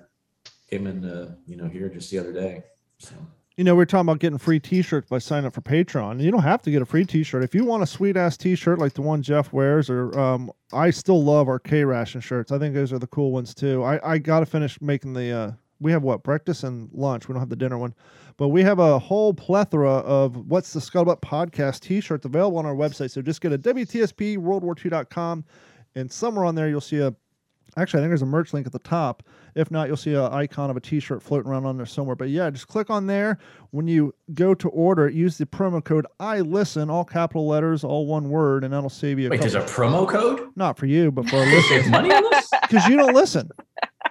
came into you know here just the other day. So. You know, we are talking about getting free T-shirts by signing up for Patreon. You don't have to get a free T-shirt if you want a sweet ass T-shirt like the one Jeff wears. Or um, I still love our K ration shirts. I think those are the cool ones too. I I got to finish making the. Uh, we have what breakfast and lunch. We don't have the dinner one, but we have a whole plethora of what's the Scuttlebutt podcast T-shirts available on our website. So just go to WTSP World War II.com, and somewhere on there you'll see a Actually, I think there's a merch link at the top. If not, you'll see an icon of a T-shirt floating around on there somewhere. But yeah, just click on there. When you go to order, use the promo code I listen, all capital letters, all one word, and that'll save you. A Wait, couple, there's a promo code? not for you, but for our [LAUGHS] They listeners, save money on this? [LAUGHS] because you don't listen.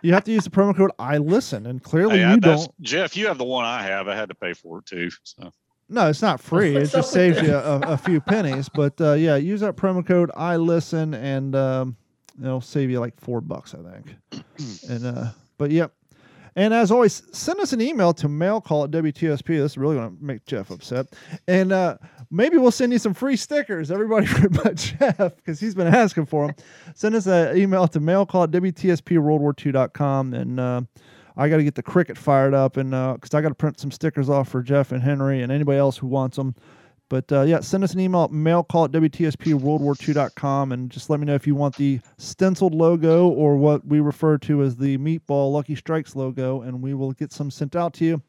You have to use the promo code I listen, and clearly Hey, you that's- don't. Jeff, you have the one I have. I had to pay for it too. So No, it's not free. [LAUGHS] It just saves you a, a few pennies. But uh, yeah, use that promo code I listen, and um, it'll save you like four bucks, I think. [CLEARS THROAT] and uh, but yep. And as always, send us an email to mailcall at WTSP. This is really going to make Jeff upset. And uh, maybe we'll send you some free stickers, everybody [LAUGHS] but Jeff, because he's been asking for them. Send us an email to mailcall at WTSPWorldWar2.com. And uh, I got to get the Cricut fired up, and because I got to print some stickers off for Jeff and Henry and anybody else who wants them. But uh, yeah, send us an email at mailcall at WTSPWorldWar2.com and just let me know if you want the stenciled logo or what we refer to as the Meatball Lucky Strikes logo, and we will get some sent out to you.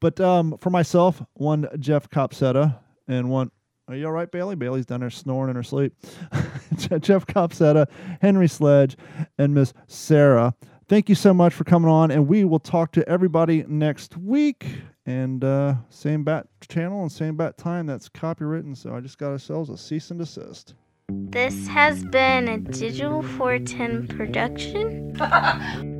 But um, for myself, one Jeff Copsetta and one. Are you all right, Bailey? Bailey's down there snoring in her sleep. [LAUGHS] Jeff Copsetta, Henry Sledge, and Miss Sarah. Thank you so much for coming on, and we will talk to everybody next week. And uh, same bat channel and same bat time. That's copywritten, so I just got ourselves a cease and desist. This has been a Digital 410 production. [LAUGHS]